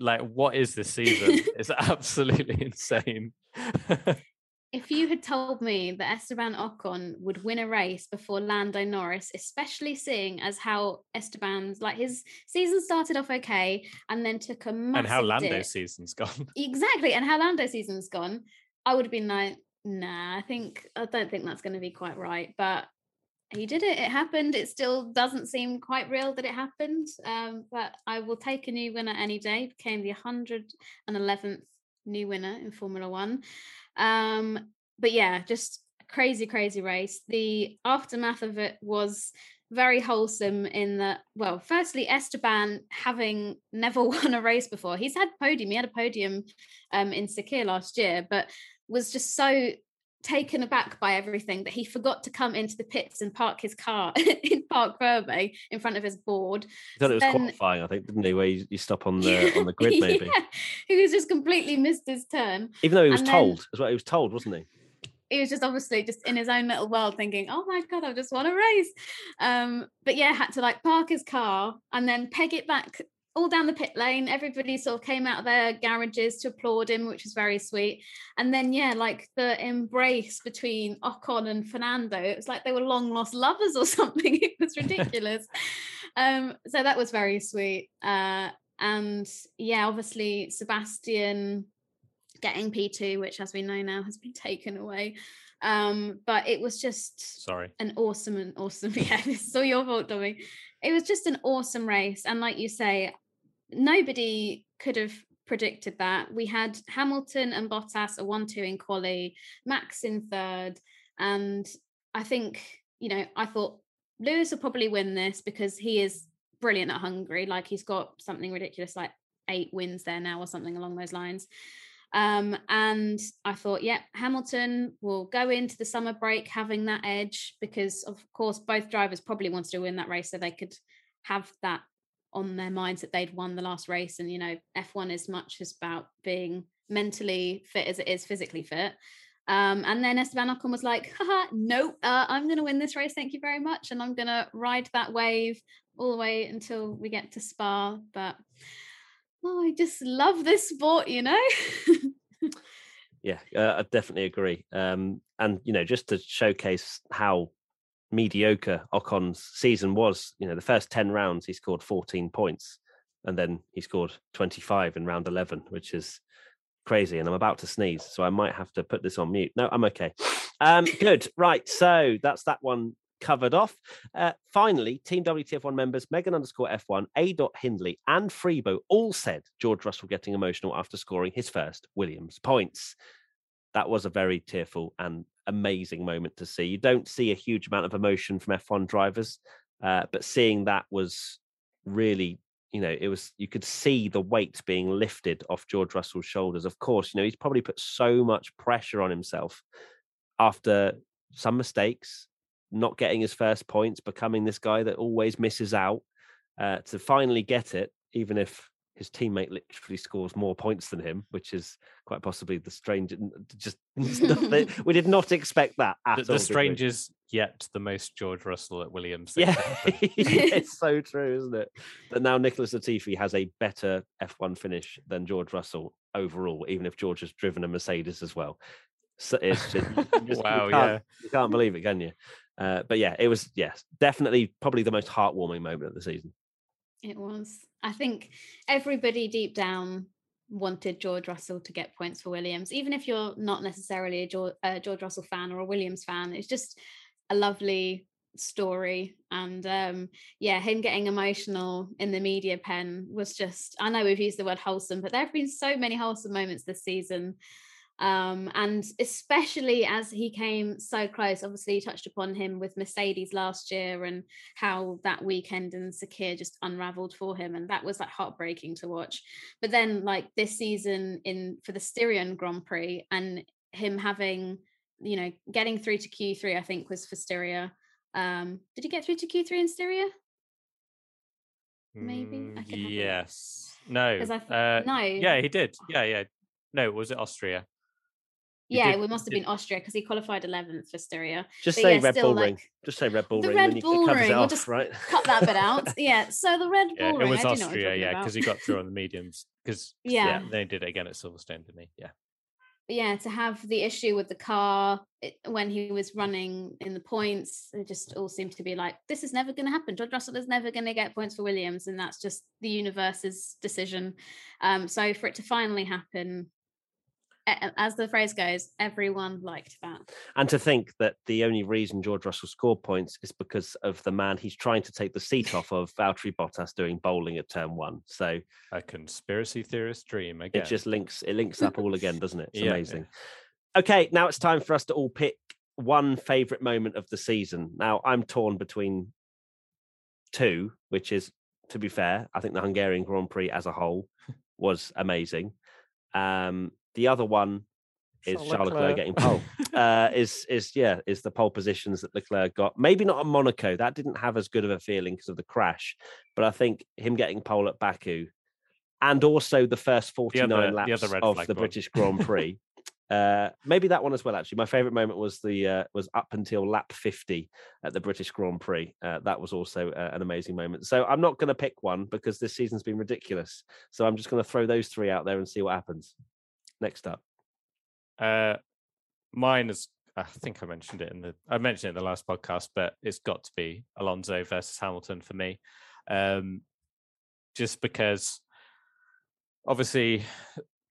Like what is this season? It's absolutely insane if you had told me that Esteban Ocon would win a race before Lando Norris, especially seeing as how Esteban's like his season started off okay and then took a massive and how dip. Lando's season's gone. exactly, and how Lando's season's gone, I would have been like, nah, I think I don't think that's going to be quite right, but. He did it. It happened. It still doesn't seem quite real that it happened. Um, but I will take a new winner any day. Became the 111th new winner in Formula One. Um, but yeah, just crazy, crazy race. The aftermath of it was very wholesome in that, well, firstly, Esteban having never won a race before, he's had podium, he had a podium um, in Sakhir last year, but was just so taken aback by everything that he forgot to come into the pits and park his car in Parc Fermé in front of his board. He thought it was Then- qualifying, I think, didn't he? Where you, you stop on the on the grid, maybe. Yeah, he was just completely missed his turn. Even though he was And told, as well, he was told, wasn't he? he was just obviously just in his own little world thinking oh my god i've just want a race um but yeah had to like park his car and then peg it back all down the pit lane everybody sort of came out of their garages to applaud him which was very sweet and then yeah like the embrace between ocon and fernando it was like they were long lost lovers or something it was ridiculous um so that was very sweet uh and yeah obviously sebastian getting P2, which as we know now has been taken away. Um, but it was just Sorry. an awesome and awesome. Yeah, this is all your fault, Tommy. It was just an awesome race. And like you say, nobody could have predicted that. We had Hamilton and Bottas a 1 2 in quali, Max in third. And I think, you know, I thought Lewis will probably win this because he is brilliant at Hungary. Like he's got something ridiculous like eight wins there now or something along those lines. Um, and I thought, yeah, Hamilton will go into the summer break having that edge because, of course, both drivers probably wanted to win that race so they could have that on their minds that they'd won the last race. And, you know, F1 is much as about being mentally fit as it is physically fit. Um, and then Esteban Ocon was like, haha, no, uh, I'm going to win this race. Thank you very much. And I'm going to ride that wave all the way until we get to Spa. But oh, I just love this sport, you know? yeah, uh, I definitely agree. Um, and, you know, just to showcase how mediocre Ocon's season was, you know, the first 10 rounds, he scored 14 points. And then he scored 25 in round 11, which is crazy and I'm about to sneeze, so I might have to put this on mute. No, I'm okay. Um, good. Right. So that's that one covered off. Uh, finally, Team WTF1 members Megan underscore F1, A. Dot Hindley, and Freebo all said George Russell getting emotional after scoring his first Williams points. That was a very tearful and amazing moment to see. You don't see a huge amount of emotion from F1 drivers, uh, but seeing that was really you know, it was you could see the weight being lifted off George Russell's shoulders. Of course, you know, he's probably put so much pressure on himself after some mistakes, not getting his first points, becoming this guy that always misses out, uh, to finally get it, even if his teammate literally scores more points than him, which is quite possibly the strange. Just we did not expect that at the, all. The strangers yet the most George Russell at Williams. Yeah, it's so true, isn't it? That now Nicholas Latifi has a better F1 finish than George Russell overall, even if George has driven a Mercedes as well. So it's just, just wow, you yeah, you can't believe it, can you? Uh, but yeah, it was yes, definitely probably the most heartwarming moment of the season. It was. I think everybody deep down wanted George Russell to get points for Williams, even if you're not necessarily a George, George Russell fan or a Williams fan. It's just a lovely story and um yeah him getting emotional in the media pen was just i know we've used the word wholesome but there have been so many wholesome moments this season um, and especially as he came so close, obviously you touched upon him with Mercedes last year and how that weekend in Sakhir just unraveled for him, and that was like heartbreaking to watch. But then, like this season in for the Styrian Grand Prix, and him having, you know, getting through to Q3, I think was for Styria. Um, did he get through to Q3 in Styria? Maybe. yes. No. I, uh, no. Yeah, he did. Yeah, yeah. No, was it Austria? Yeah, did, it must have been Austria because he qualified 11th for Styria. Just but say yeah, Red Bull like, Ring. Just say Red Bull the Ring. Red Bull Ring. We'll just right? cut that bit out. Yeah. So the Red yeah, Bull It was I Austria, yeah, because he got through on the mediums. Because yeah. yeah, they did it again at Silverstone, didn't he? Yeah. Yeah, to have the issue with the car it, when he was running in the points, it just all seemed to be like, this is never going to happen. George Russell is never going to get points for Williams, and that's just the universe's decision. Um, so for it to finally happen, as the phrase goes, everyone liked that. And to think that the only reason George Russell scored points is because of the man he's trying to take the seat off of Valtteri Bottas doing bowling at turn one. So a conspiracy theorist dream again. It just links it links up all again, doesn't it? It's yeah, amazing. Yeah. Okay, now it's time for us to all pick one favorite moment of the season. Now I'm torn between two, which is to be fair, I think the Hungarian Grand Prix as a whole was amazing. Um, the other one is Charles, Charles Leclerc. Leclerc getting pole. uh, is is yeah is the pole positions that Leclerc got. Maybe not at Monaco. That didn't have as good of a feeling because of the crash. But I think him getting pole at Baku, and also the first forty nine laps the of the one. British Grand Prix. Uh, maybe that one as well. Actually, my favorite moment was the uh, was up until lap fifty at the British Grand Prix. Uh, that was also uh, an amazing moment. So I'm not going to pick one because this season's been ridiculous. So I'm just going to throw those three out there and see what happens. Next up. Uh, mine is, I think I mentioned it in the, I mentioned it in the last podcast, but it's got to be Alonso versus Hamilton for me. Um, just because obviously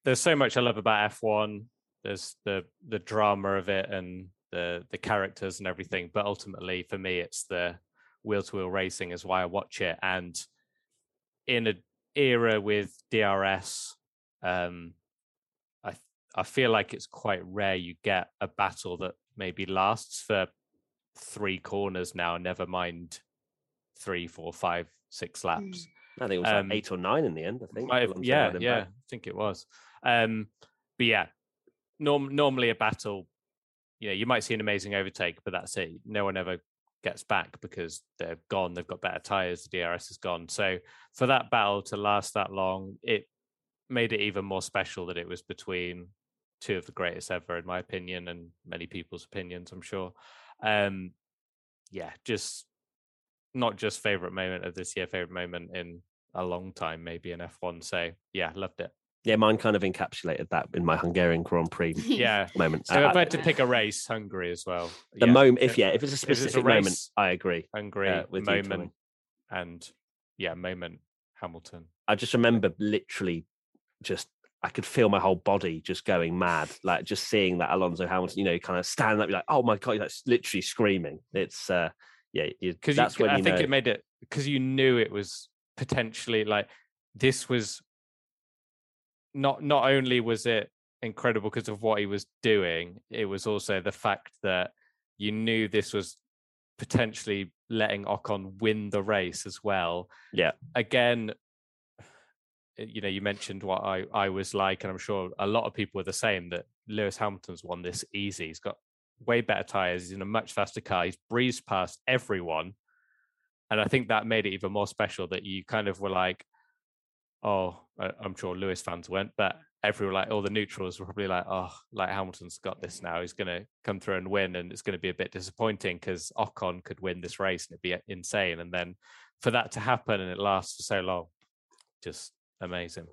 there's so much I love about F1. There's the the drama of it and the the characters and everything, but ultimately for me it's the wheel to wheel racing is why I watch it. And in an era with DRS, um, I feel like it's quite rare you get a battle that maybe lasts for three corners now, never mind three, four, five, six laps. I think it was Um, like eight or nine in the end. I think. Might have- yeah, yeah, back. I think it was. Um, but yeah, norm- normally a battle, you know, you might see an amazing overtake, but that's it. No one ever gets back because they're gone. They've got better tires. The DRS is gone. So for that battle to last that long, it made it even more special that it was between two of the greatest ever, in my opinion, and many people's opinions, I'm sure. Um, yeah, just not just favorite moment of this year, favorite moment in a long time, maybe in F1. So yeah, loved it. Yeah, mine kind of encapsulated that in my Hungarian Grand Prix Yeah. moment. So I- if I- had to pick a race, Hungary as well. the yeah, moment, if yeah, if it's a it's a specific moment, I agree. Hungary uh, with moment and yeah, moment Hamilton. I just remember literally just I could feel my whole body just going mad, like just seeing that Alonso Hamilton, you know, kind of standing up, like, oh my god, that's literally screaming. It's uh yeah, Because that's when I think know. it made it because you knew it was potentially like this was not not only was it incredible because of what he was doing, it was also the fact that you knew this was potentially letting Ocon win the race as well. Yeah. Again, you know, you mentioned what I, I was like, and I'm sure a lot of people were the same that Lewis Hamilton's won this easy. He's got way better tires. He's in a much faster car. He's breezed past everyone. And I think that made it even more special that you kind of were like, oh, I'm sure Lewis fans went, but everyone like all the neutrals were probably like, oh, like Hamilton's got this now. He's going to come through and win, and it's going to be a bit disappointing because Ocon could win this race and it'd be uh, insane. And then for that to happen and it lasts for so long, just amazing.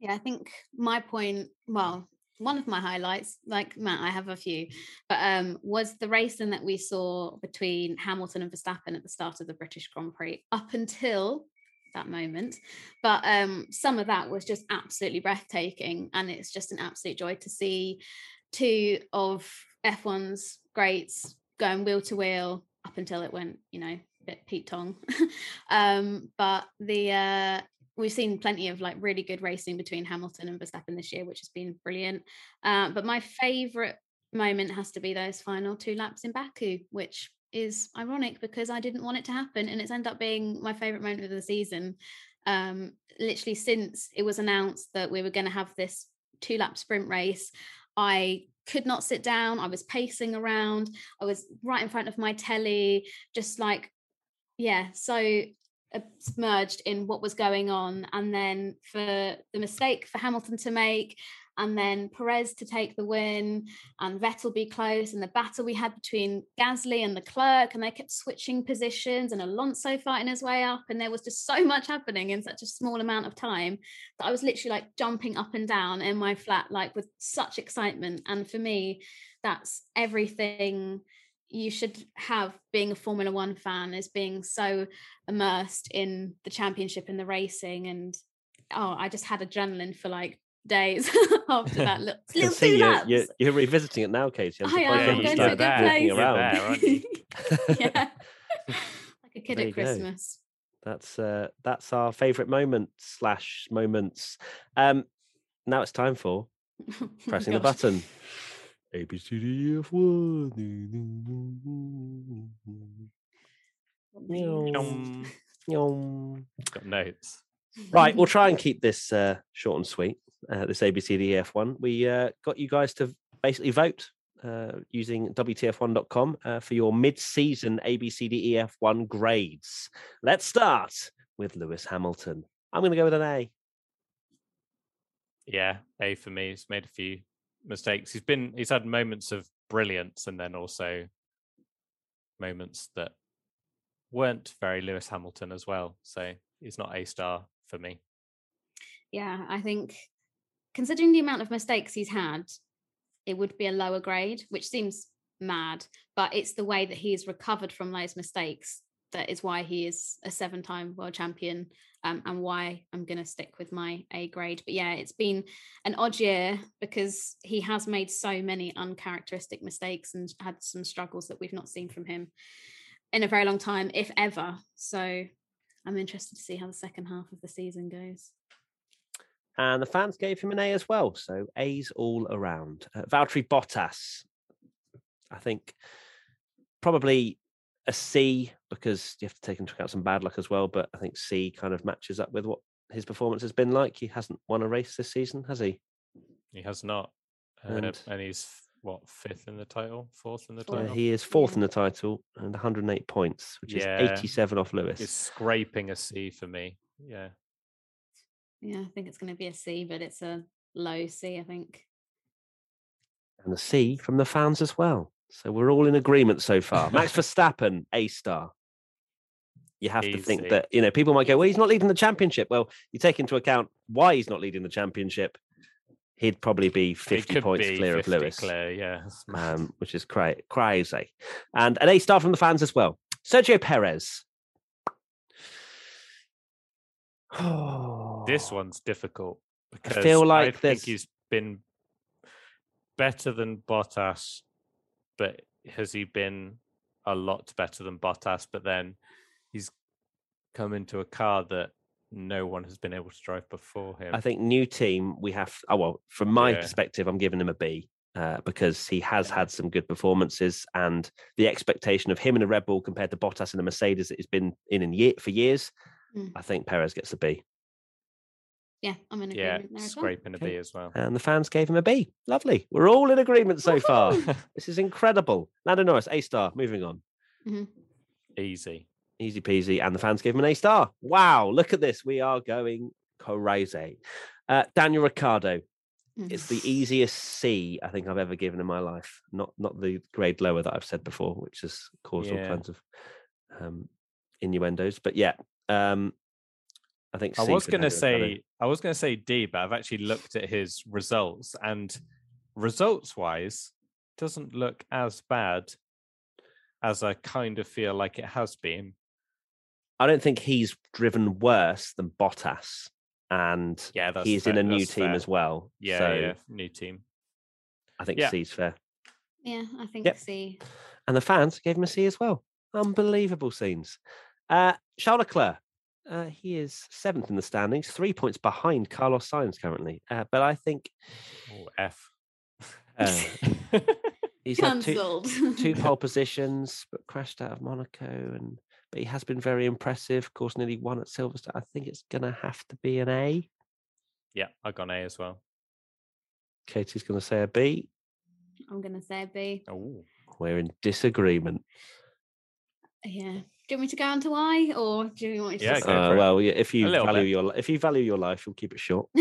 Yeah, I think my point, well, one of my highlights, like Matt, I have a few, but um, was the racing that we saw between Hamilton and Verstappen at the start of the British Grand Prix up until that moment. But um, some of that was just absolutely breathtaking, and it's just an absolute joy to see two of F1's greats going wheel to wheel up until it went, you know, bit Pete Tong. um, but the uh, we've seen plenty of like really good racing between Hamilton and Verstappen this year, which has been brilliant. Uh, but my favourite moment has to be those final two laps in Baku, which is ironic because I didn't want it to happen, and it's ended up being my favourite moment of the season. Um, literally since it was announced that we were going to have this two lap sprint race, I could not sit down. I was pacing around. I was right in front of my telly, just like, yeah, so uh, submerged in what was going on. And then for the mistake for Hamilton to make, and then Perez to take the win, and Vettel be close, and the battle we had between Gasly and Leclerc, and they kept switching positions, and Alonso fighting his way up, and there was just so much happening in such a small amount of time that I was literally like jumping up and down in my flat, like with such excitement. And for me, that's everything you should have being a Formula One fan is being so immersed in the championship and the racing. And oh, I just had adrenaline for like days after that. Little, can little see two you're, laps. you're, you're revisiting it now, Katie. I'm surprised you I'm haven't going to a started good walking place. around. There, yeah. like a kid There at you go. Christmas. That's uh, that's our favourite moment slash moments. Um, now it's time for Oh pressing the button. A B C D E F one. Meow. got notes. Right, we'll try and keep this uh, short and sweet. Uh, this ABCDEF one, we uh, got you guys to basically vote uh, using WTF1.com uh, for your mid-season ABCDEF1 grades. Let's start with Lewis Hamilton. I'm going to go with an A. Yeah, A for me. He's made a few mistakes. He's been he's had moments of brilliance and then also moments that weren't very Lewis Hamilton as well. So he's not A star for me. Yeah, I think considering the amount of mistakes he's had, it would be a lower grade, which seems mad, but it's the way that he's recovered from those mistakes that is why he is a seven time world champion um, and why I'm going to stick with my A grade. But yeah, it's been an odd year because he has made so many uncharacteristic mistakes and had some struggles that we've not seen from him in a very long time, if ever. So I'm interested to see how the second half of the season goes. And the fans gave him an A as well. So A's all around. Uh, Valtteri Bottas, I think, probably a C because you have to take into account some bad luck as well. But I think C kind of matches up with what his performance has been like. He hasn't won a race this season, has he? He has not, uh, And- and he's what fifth in the title, fourth in the Fourth. Uh, title. he is fourth in the title and 108 points, which Yeah. is 87 off Lewis. He's scraping a C for me. Yeah, Yeah, I think it's going to be a C, but it's a low C, I think. and a C from the fans as well. So we're all in agreement so far. Max Verstappen, A star. You have to think that, you know, people might go, well, he's not leading the championship. Well, you take into account why he's not leading the championship, he'd probably be 50 points be clear 50 of Lewis, Clear, yeah. Um, which is cra- crazy. And an A star from the fans as well. Sergio Perez. this one's difficult because I feel like I think there's- he's been better than Bottas, but has he been a lot better than Bottas? But then he's come into a car that no one has been able to drive before him. I think new team we have. Oh well, from my Yeah. perspective, I'm giving him a B uh, because he has Yeah. had some good performances, and the expectation of him in a Red Bull compared to Bottas in a Mercedes that he's been in in year, for years. Mm. I think Perez gets a B, Yeah, I'm in yeah, agreement there as well. scraping a Okay. B as well. and the fans gave him a B. Lovely, we're all in agreement so far. This is incredible. Lando Norris, A star. Moving on, Mhm. Easy. easy peasy, and the fans gave him an A star. Wow, look at this. We are going crazy. Uh, Daniel Ricciardo, it's the Mhm. easiest C I think I've ever given in my life. Not not the grade lower that I've said before, which has caused all kinds of um, innuendos. But yeah, um, I think I was going to Daniel Ricciardo. say I was going to say D, but I've actually looked at his results, and results wise, doesn't look as bad as I kind of feel like it has been. I don't think he's driven worse than Bottas, and Yeah, that's he's in a new that's team fair. as well. Yeah, so yeah, new team. I think Yeah. C's fair. Yeah, I think Yep. C. And the fans gave him a C as well. Unbelievable scenes. Uh, Charles Leclerc, uh, he is seventh in the standings, three points behind Carlos Sainz currently. Uh, but I think Oh, F. uh, he's had two, two pole positions, but crashed out of Monaco. And but he has been very impressive. Of course, nearly won at Silverstone. I think it's going to have to be an A. yeah, I got an A as well. Katie's going to say a B. I'm going to say B. Oh, We're in disagreement. Yeah. Do you want me to go on to I or do you want me to Yeah, just... go Uh, well, yeah, if you value bit. your if you value your life, you'll keep it short.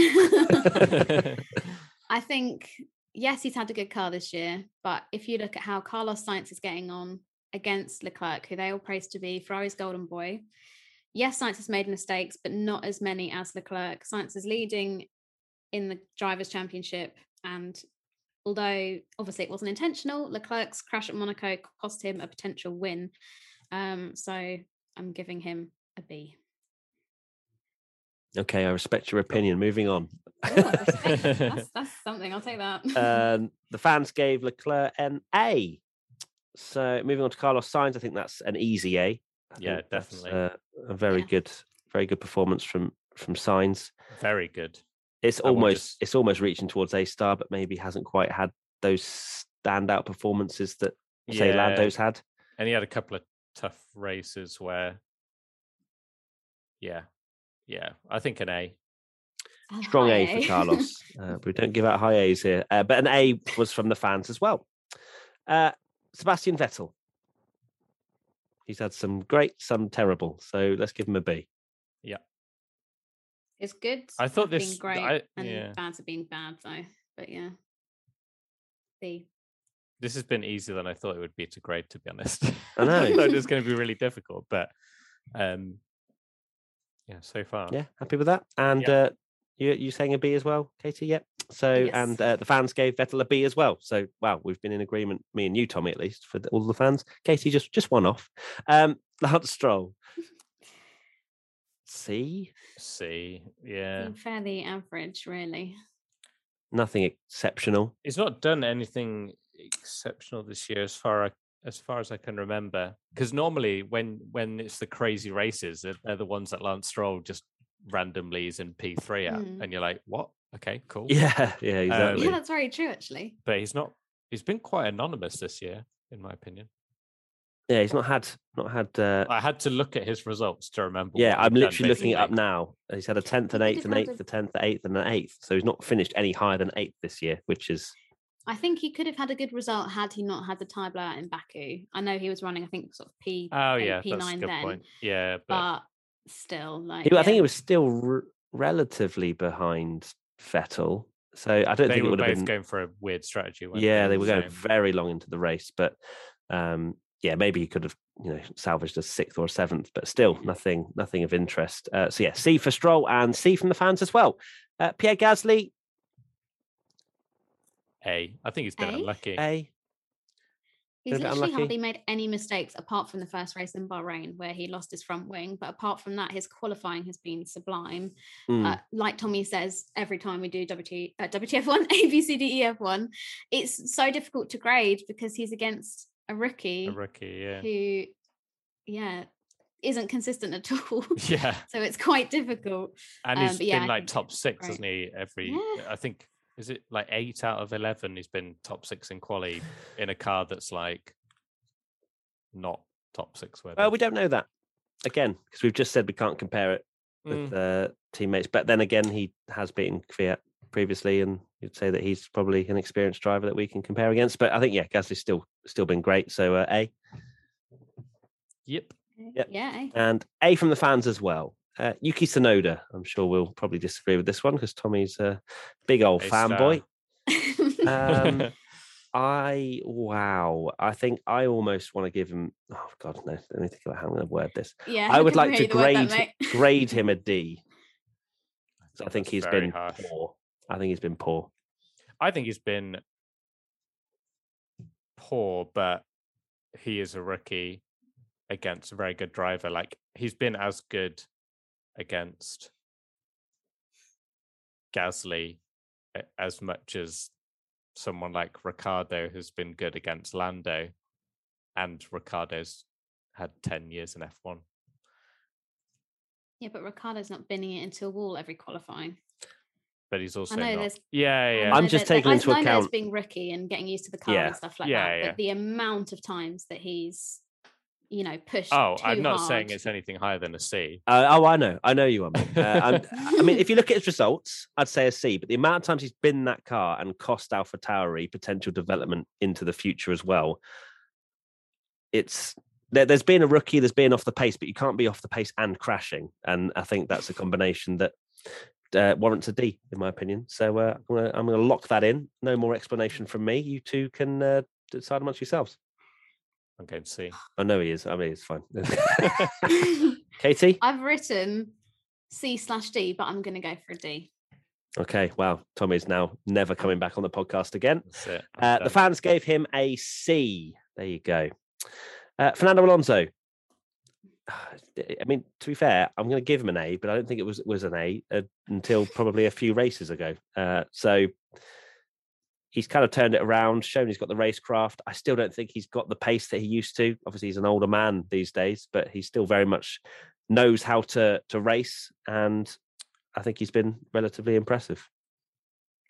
I think yes, he's had a good car this year, but if you look at how Carlos Sainz is getting on against Leclerc, who they all praise to be Ferrari's golden boy, yes, Sainz has made mistakes, but not as many as Leclerc. Sainz is leading in the drivers' championship, and although obviously it wasn't intentional, Leclerc's crash at Monaco cost him a potential win. Um, so I'm giving him a B. Okay, I respect your opinion. Moving on. Ooh, I respect that. that's, that's something. I'll take that. um, the fans gave Leclerc an A. So moving on to Carlos Sainz, I think that's an easy A. I Yeah, definitely. uh, a very Yeah. good, very good performance from from Sainz. very good. It's I almost just- it's almost reaching towards A star, but maybe hasn't quite had those standout performances that say Yeah, Lando's had. and he had a couple of tough races where, yeah, yeah, I think an A. A Strong high A for Carlos. uh, we don't give out high A's here, uh, but an A was from the fans as well. Uh, Sebastian Vettel. He's had some great, some terrible. So let's give him a B. Yeah. It's good. I thought have this- been great I- and yeah. bad's have been bad though. But yeah. B. This has been easier than I thought it would be to grade, to be honest. I know. thought it was going to be really difficult, but um, yeah, so far, Yeah, happy with that. And Yeah. uh, you you saying a B as well, Katie? Yep. So and uh, the fans gave Vettel a B as well. So wow, we've been in agreement, me and you, Tommy, at least for the, all the fans. Katie just just one off. Um, Lance Stroll. C. C, yeah, Been fairly average, really. Nothing exceptional. he's not done anything exceptional this year, as far I, as far as I can remember. Because normally, when when it's the crazy races, they're, they're the ones that Lance Stroll just randomly is in P three at, Mm. and you're like, what? Okay, cool. Yeah, yeah, exactly. Yeah, that's very true actually. but he's not. He's been quite anonymous this year, in my opinion. Yeah, he's not had not had. Uh, I had to look at his results to remember. yeah, I'm done, literally looking it up now. He's had a tenth, an He eighth, did an eighth, a- a tenth, an eighth, and an eighth. So he's not finished any higher than eighth this year, which is I think he could have had a good result had he not had the tie blowout in Baku. I know he was running, I think, sort of P Oh eight, yeah, P that's a nine good then, point. Yeah, but but still, like He, I think he was still r- relatively behind Vettel. So I don't they think it would have been. going for a weird strategy. yeah, they were going So- very long into the race, but um, yeah, maybe he could have you know salvaged a sixth or a seventh, but still nothing, nothing of interest. Uh, so yeah, C for Stroll and C from the fans as well. Uh, Pierre Gasly, A. I think he's been A? unlucky. A. He's literally unlucky. hardly made any mistakes apart from the first race in Bahrain where he lost his front wing. But apart from that, his qualifying has been sublime. Mm. Uh, like Tommy says, every time we do WT, uh, WTF1, ABCDEF1, it's so difficult to grade because he's against a rookie A rookie, yeah. who, yeah, isn't consistent at all. Yeah, so it's quite difficult. and Um, he's but yeah, been I like top six, great. hasn't he? Every, Yeah. I think, is it like eight out of eleven? He's been top six in quali in a car that's like not top six. Worthy. Well, we don't know that again because we've just said we can't compare it with Mm. uh, teammates. But then again, he has beaten Kvyat previously, and you'd say that he's probably an experienced driver that we can compare against. But I think yeah, Gasly's still still been great. So uh, A Yep. Yep. Yeah. and A from the fans as well. Uh, Yuki Tsunoda, I'm sure we'll probably disagree with this one because Tommy's a big old fanboy. Um, I wow, I think I almost want to give him. Oh God, no! Let me think about how I'm going to word this. yeah. I would like to hear the word that, grade mate. grade him a D. So I think that's he's very been harsh. poor. I think he's been poor. I think he's been poor, but he is a rookie against a very good driver. Like he's been as good against Gasly as much as someone like Ricciardo has been good against Lando, and Ricciardo's had ten years in F one. Yeah, but Ricciardo's not binning it into a wall every qualifying. But he's also know not. there's- Yeah, oh, I yeah. I'm just that- taking I into know there's account- being rookie and getting used to the car Yeah. and stuff like Yeah, that. yeah. But the amount of times that he's, you know, pushed. Oh, too I'm not saying it's anything higher than a C. Uh, oh, I know, I know you are. Uh, I'm- mean, if you look at his results, I'd say a C. But the amount of times he's been that car and cost Alpha Tauri potential development into the future as well, it's there, there's been a rookie, there's been off the pace, but you can't be off the pace and crashing. And I think that's a combination that uh, warrants a D, in my opinion. So uh, I'm gonna I'm gonna lock that in. No more explanation from me. You two can uh, decide amongst yourselves. I'm going to C. I know he is. I mean, it's fine. Katie. I've written C slash D, but I'm going to go for a D. Okay, wow. Tommy's now never coming back on the podcast again. That's it. Uh, the fans gave him a C. There you go. Uh, Fernando Alonso. I mean, to be fair, I'm going to give him an A, but I don't think it was was an A uh, until probably a few races ago. Uh, so he's kind of turned it around, shown he's got the racecraft. I still don't think he's got the pace that he used to. Obviously, he's an older man these days, but he still very much knows how to to race, and I think he's been relatively impressive.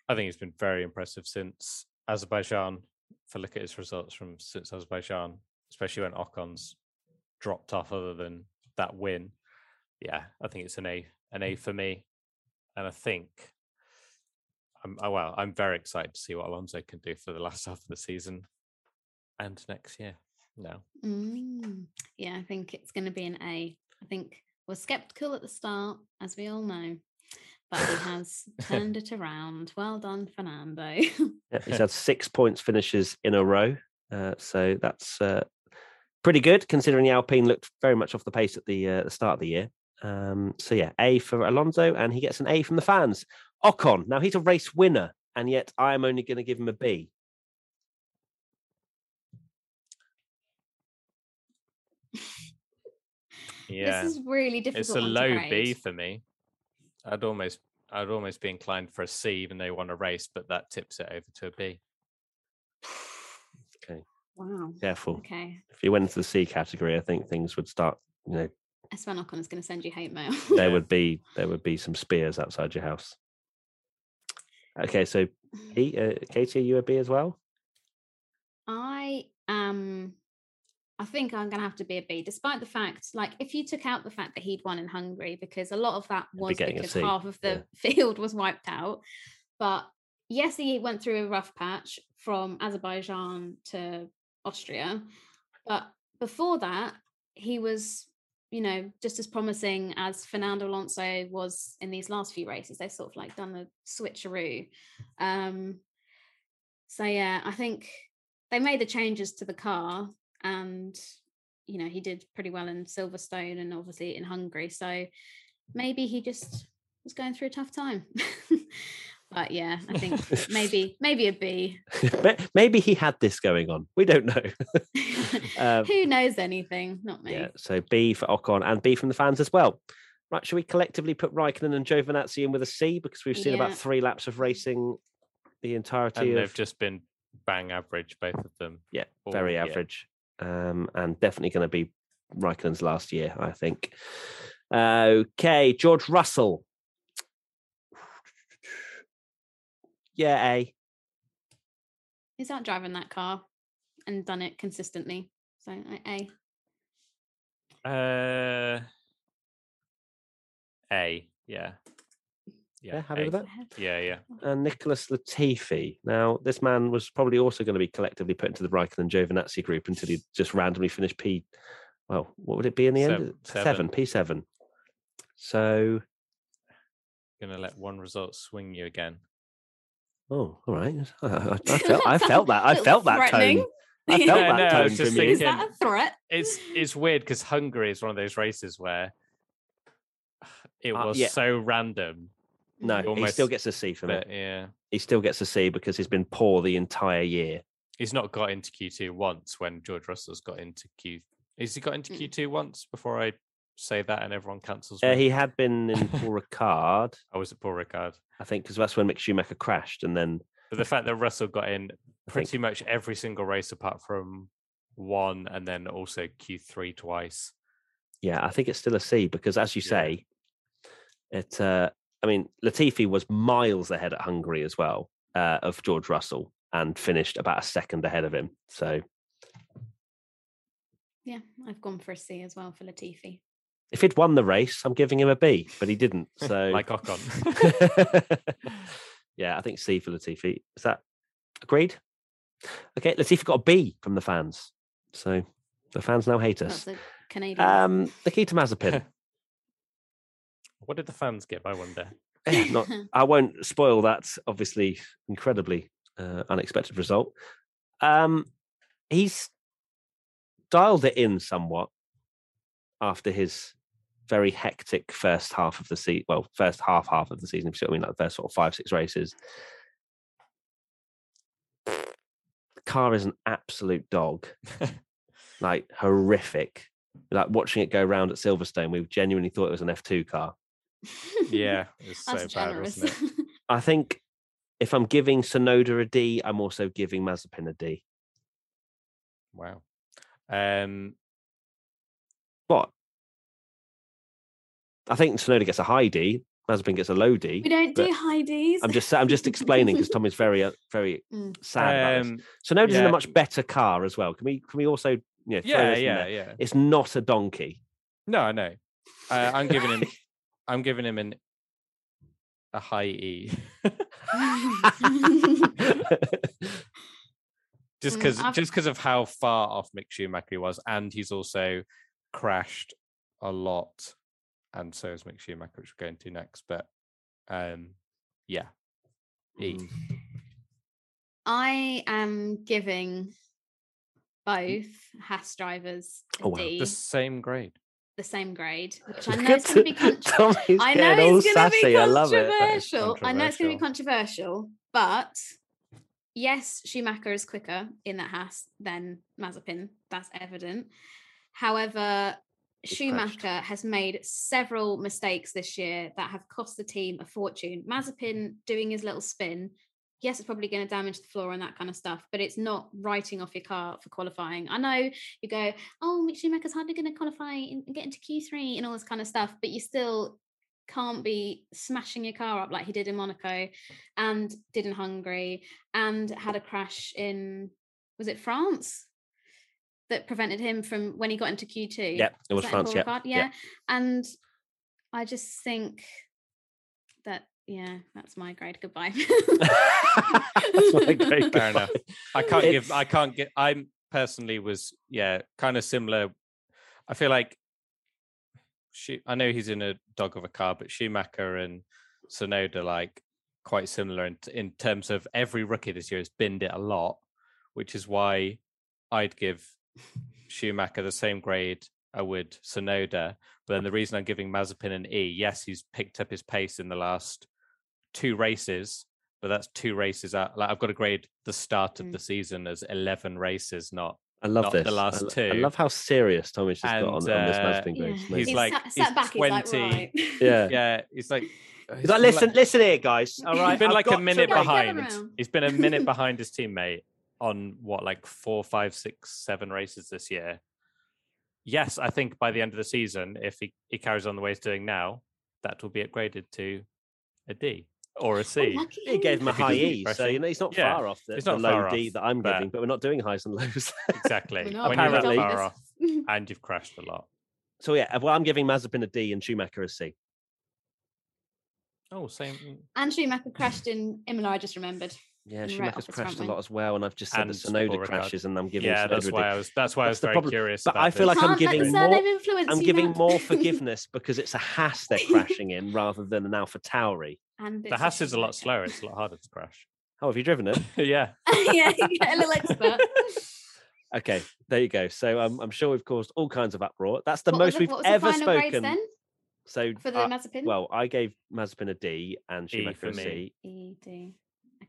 I think he's been very impressive since Azerbaijan. If I look at his results from since Azerbaijan, especially when Ocon's dropped off, other than that win, yeah, I think it's an A, an A hmm. for me. And I think, I'm oh, well, I'm very excited to see what Alonso can do for the last half of the season and next year. No, Mm, yeah, I think it's going to be an A. I think we're skeptical at the start, as we all know, but he has turned it around. Well done, Fernando. Yeah, he's had six points finishes in a row. Uh, so that's uh, pretty good considering the Alpine looked very much off the pace at the, uh, the start of the year. Um, so yeah, A for Alonso, and he gets an A from the fans. Ocon, now he's a race winner, and yet I'm only going to give him a B. yeah, This is really difficult. it's a low B for me. I'd almost, I'd almost be inclined for a C, even though he won a race, but that tips it over to a B. Okay. Wow. Careful. Okay. If you went into the C category, I think things would start. You know, Sven Ocon is going to send you hate mail. there would be there would be some spears outside your house. Okay, so B, uh, Katie, are you a B as well? I am I think I'm going to have to be a B, despite the fact, like, if you took out the fact that he'd won in Hungary, because a lot of that was a because half of the yeah. field was wiped out. But yes, he went through a rough patch from Azerbaijan to Austria. But before that, he was, you know, just as promising as Fernando Alonso was in these last few races. They've sort of like done the switcheroo. Um, so yeah, I think they made the changes to the car and you know he did pretty well in Silverstone and obviously in Hungary. So maybe he just was going through a tough time. but yeah, I think maybe maybe a B. Ma- Maybe he had this going on. We don't know. Um, Who knows anything? Not me. yeah, so B for Ocon and B from the fans as well. Right, should we collectively put Raikkonen and Giovinazzi in with a C because we've seen Yeah. about three laps of racing, the entirety and they've just been bang average, both of them. yeah, all very year. average, um, and definitely going to be Raikkonen's last year, I think. Okay, George Russell. Yeah, A. He's out driving that car and done it consistently. So A. Uh, A, yeah, Yeah, happy with that. Yeah, yeah. and Nicholas Latifi. Now, this man was probably also going to be collectively put into the Raikkonen and Giovinazzi group until he just randomly finished P. Well, what would it be in the end? Sev- Seven, P seven. So, Gonna let one result swing you again. Oh, all right. I, I- I felt, I felt that. I felt that tone. I felt Yeah, that no, tone was just from you. Is that a threat? It's it's weird because Hungary is one of those races where it Uh, was yeah. so random. No, You he still gets a C for me. But yeah, He still gets a C because he's been poor the entire year. he's not got into Q2 once when George Russell's got into Q. Has he got into Mm. Q2 once before I say that and everyone cancels? Uh, he had been in Paul Ricard, I was at Paul Ricard. I think, because that's when Mick Schumacher crashed, and then But the fact that Russell got in I think- pretty much every single race apart from one and then also Q3 twice. Yeah, I think it's still a C because, as you Yeah. say, it. Uh, I mean, Latifi was miles ahead at Hungary as well uh, of George Russell and finished about a second ahead of him. So, Yeah, I've gone for a C as well for Latifi. If he'd won the race, I'm giving him a B, but he didn't. So, Like Ocon. yeah, I think C for Latifi. Is that agreed? Okay, Latifi got a B from the fans, so the fans now hate us. That's a Canadian. Um, Nikita Mazepin. what did the fans give? I wonder. Not I won't spoil that obviously incredibly uh, unexpected result. Um, he's dialed it in somewhat after his very hectic first half of the season. Well, first half half of the season, if you see what I mean, like the first sort of five six races. The car is an absolute dog, like horrific. Like watching it go round at Silverstone, we genuinely thought it was an F two car. Yeah, it's so That's bad, generous. wasn't it? I think if I'm giving Tsunoda a D, I'm also giving Mazepin a D. Wow. Um, What? I think Tsunoda gets a high D. Mazepin gets a low D. We don't do high Ds. I'm just I'm just explaining because Tommy's very uh, very Mm. sad about this. um, Tsunoda's in a much better car as well. Can we can we also you know, throw yeah, this in yeah, there? yeah. It's not a donkey. No, I know. Uh, I'm giving him. I'm giving him an a high E, just Mm, because I've- just because of how far off Mick Schumacher he was, and he's also crashed a lot, and so is Mick Schumacher, which we're going to next. But um, yeah, E. Mm. I am giving both Haas drivers a Oh, wow. D, the same grade. the same grade, which I know it's going to be. Con- I know it's going to be sassy. I love it. controversial. I know it's going to be controversial. controversial, but yes, Schumacher is quicker in that Haas than Mazepin. That's evident. However, Crashed. Schumacher has made several mistakes this year that have cost the team a fortune. Mazepin doing his little spin. Yes, it's probably going to damage the floor and that kind of stuff, but it's not writing off your car for qualifying. I know you go, oh, Mick Schumacher's hardly going to qualify and get into Q3 and all this kind of stuff, but you still can't be smashing your car up like he did in Monaco and did in Hungary and had a crash in was it France? That prevented him from when he got into Q2. Yeah, it was that in France. Paul Yeah, yeah. And I just think that yeah, that's my grade. Goodbye. That's my great Fair enough. I can't It's- give. I can't get. I personally was yeah, kind of similar. I feel like. She, I know he's in a dog of a car, but Schumacher and Tsunoda like quite similar in in terms of every rookie this year has binned it a lot, which is why I'd give Schumacher the same grade I would Tsunoda. But then the reason I'm giving Mazepin an E, yes, he's picked up his pace in the last two races, but that's two races out. Like I've got to grade the start of Mm. the season as 11 races, not I love not the last I, lo- two. I love how serious Tommy's just got on, And, on this uh, Mazepin grade. Yeah. It's amazing. He's like- sat, sat he's back. He's like 20. right. yeah. yeah. He's like He's like, listen, listen here, guys. All right, He's been I've like a got to minute Go, make- go behind. around. He's been a minute behind his teammate on what, like four, five, six, seven races this year. Yes, I think by the end of the season, if he, he carries on the way he's doing now, that will be upgraded to a D or a C. Oh, He gave him a high E, so you know he's not Yeah, far off the, he's the not low far D off, that I'm but- giving, but we're not doing highs and lows. exactly. We're not you're that apparently- far off and you've crashed a lot. so yeah, well, I'm giving Mazepin a D and Schumacher a C. Oh, same. and Schumacher crashed in Imola. I just remembered. Yeah, And right Schumacher's off his crashed a lot as well, and I've just said And that Tsunoda Paul Ricard. crashes, and I'm giving Yeah, Tsunoda that's a D. why I was. That's why I was very problem. curious. But about I feel like. I'm Can't let the giving more- I'm giving more forgiveness because it's a Haas they're crashing in rather than an Alpha Tauri. And the it's Haas is a lot slower. It's a lot harder to crash. Oh, have you driven it? yeah. yeah, you get a little expert. Okay, there you go. So um, I'm sure we've caused all kinds of uproar. That's the What was most the- we've what was the ever final grades spoken. then So for the uh, Mazepin? well, I gave Mazepin a D and E Schumacher for a me. C. E D.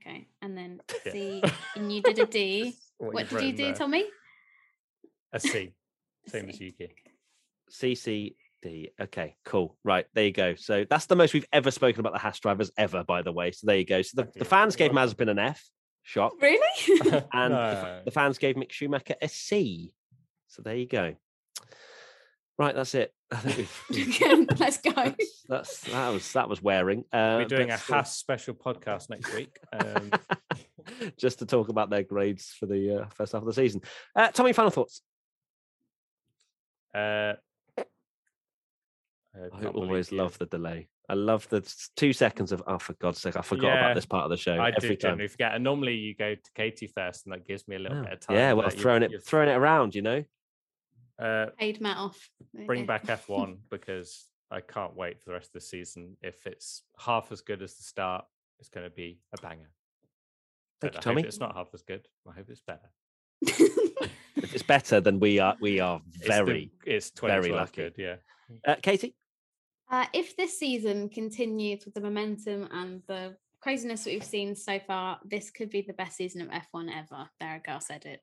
Okay, and then Yeah. C, and you did a D. What, What did you do, there. Tommy? A C. A Same as C. Yuki. C C D. Okay, cool. Right, there you go. So that's the most we've ever spoken about the Haas drivers ever, by the way. So there you go. So the, the fans gave You're Mazepin an F. Shock. Really? And No. f- the fans gave Mick Schumacher a C. So there you go. Right, that's it. I think we've, we've- Let's go. that's, that's that was that was wearing. Uh, We're doing a Haas special podcast next week. Um, just to talk about their grades for the uh, first half of the season. Uh, Tommy, final thoughts. uh, I can't always love the delay. I love the two seconds of oh for God's sake, I forgot Yeah, about this part of the show I every do time. generally forget. And normally you go to Katie first, and that gives me a little Oh, bit of time. yeah, well, throwing it throwing it around, you know. Uh, Paid Matt off. Bring back F1 because I can't wait for the rest of the season. If it's half as good as the start, it's going to be a banger. Thank But you, I Tommy. Hope it's not half as good. I hope it's better. If it's better, then we are we are It's the- very. it's, very lucky. good. Yeah. Uh, Katie, Uh, if this season continues with the momentum and the craziness that we've seen so far, this could be the best season of F1 ever. There, a girl said it.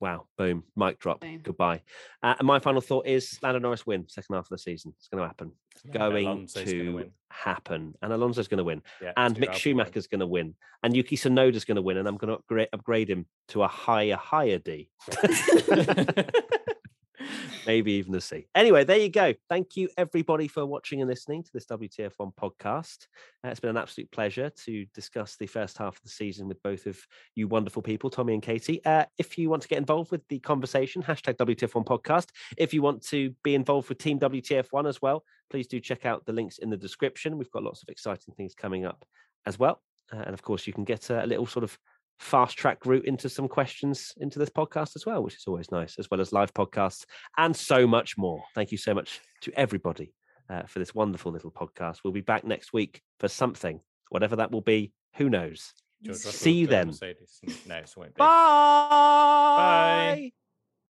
Wow, boom, mic drop, Boom. goodbye. Uh, and my final thought is Lando Norris win second half of the season. It's going to happen. It's Yeah, going Alonso's gonna happen, and Alonso's going to win, Yeah. and Mick. Schumacher's going to win, and Yuki Tsunoda's going to win, and I'm going to upgrade, upgrade him to a higher, higher D. maybe even a C. Anyway, there you go. Thank you everybody for watching and listening to this WTF1 podcast. Uh, it's been an absolute pleasure to discuss the first half of the season with both of you wonderful people, Tommy and Katie. Uh, if you want to get involved with the conversation, hashtag WTF1 podcast. If you want to be involved with Team WTF1 as well, please do check out the links in the description. We've got lots of exciting things coming up as well. Uh, and of course, you can get a little sort of fast track route into some questions into this podcast as well, which is always nice, as well as live podcasts and so much more. Thank you so much to everybody uh, for this wonderful little podcast. We'll be back next week for something, whatever that will be. Who knows? See you then. No, be. Bye.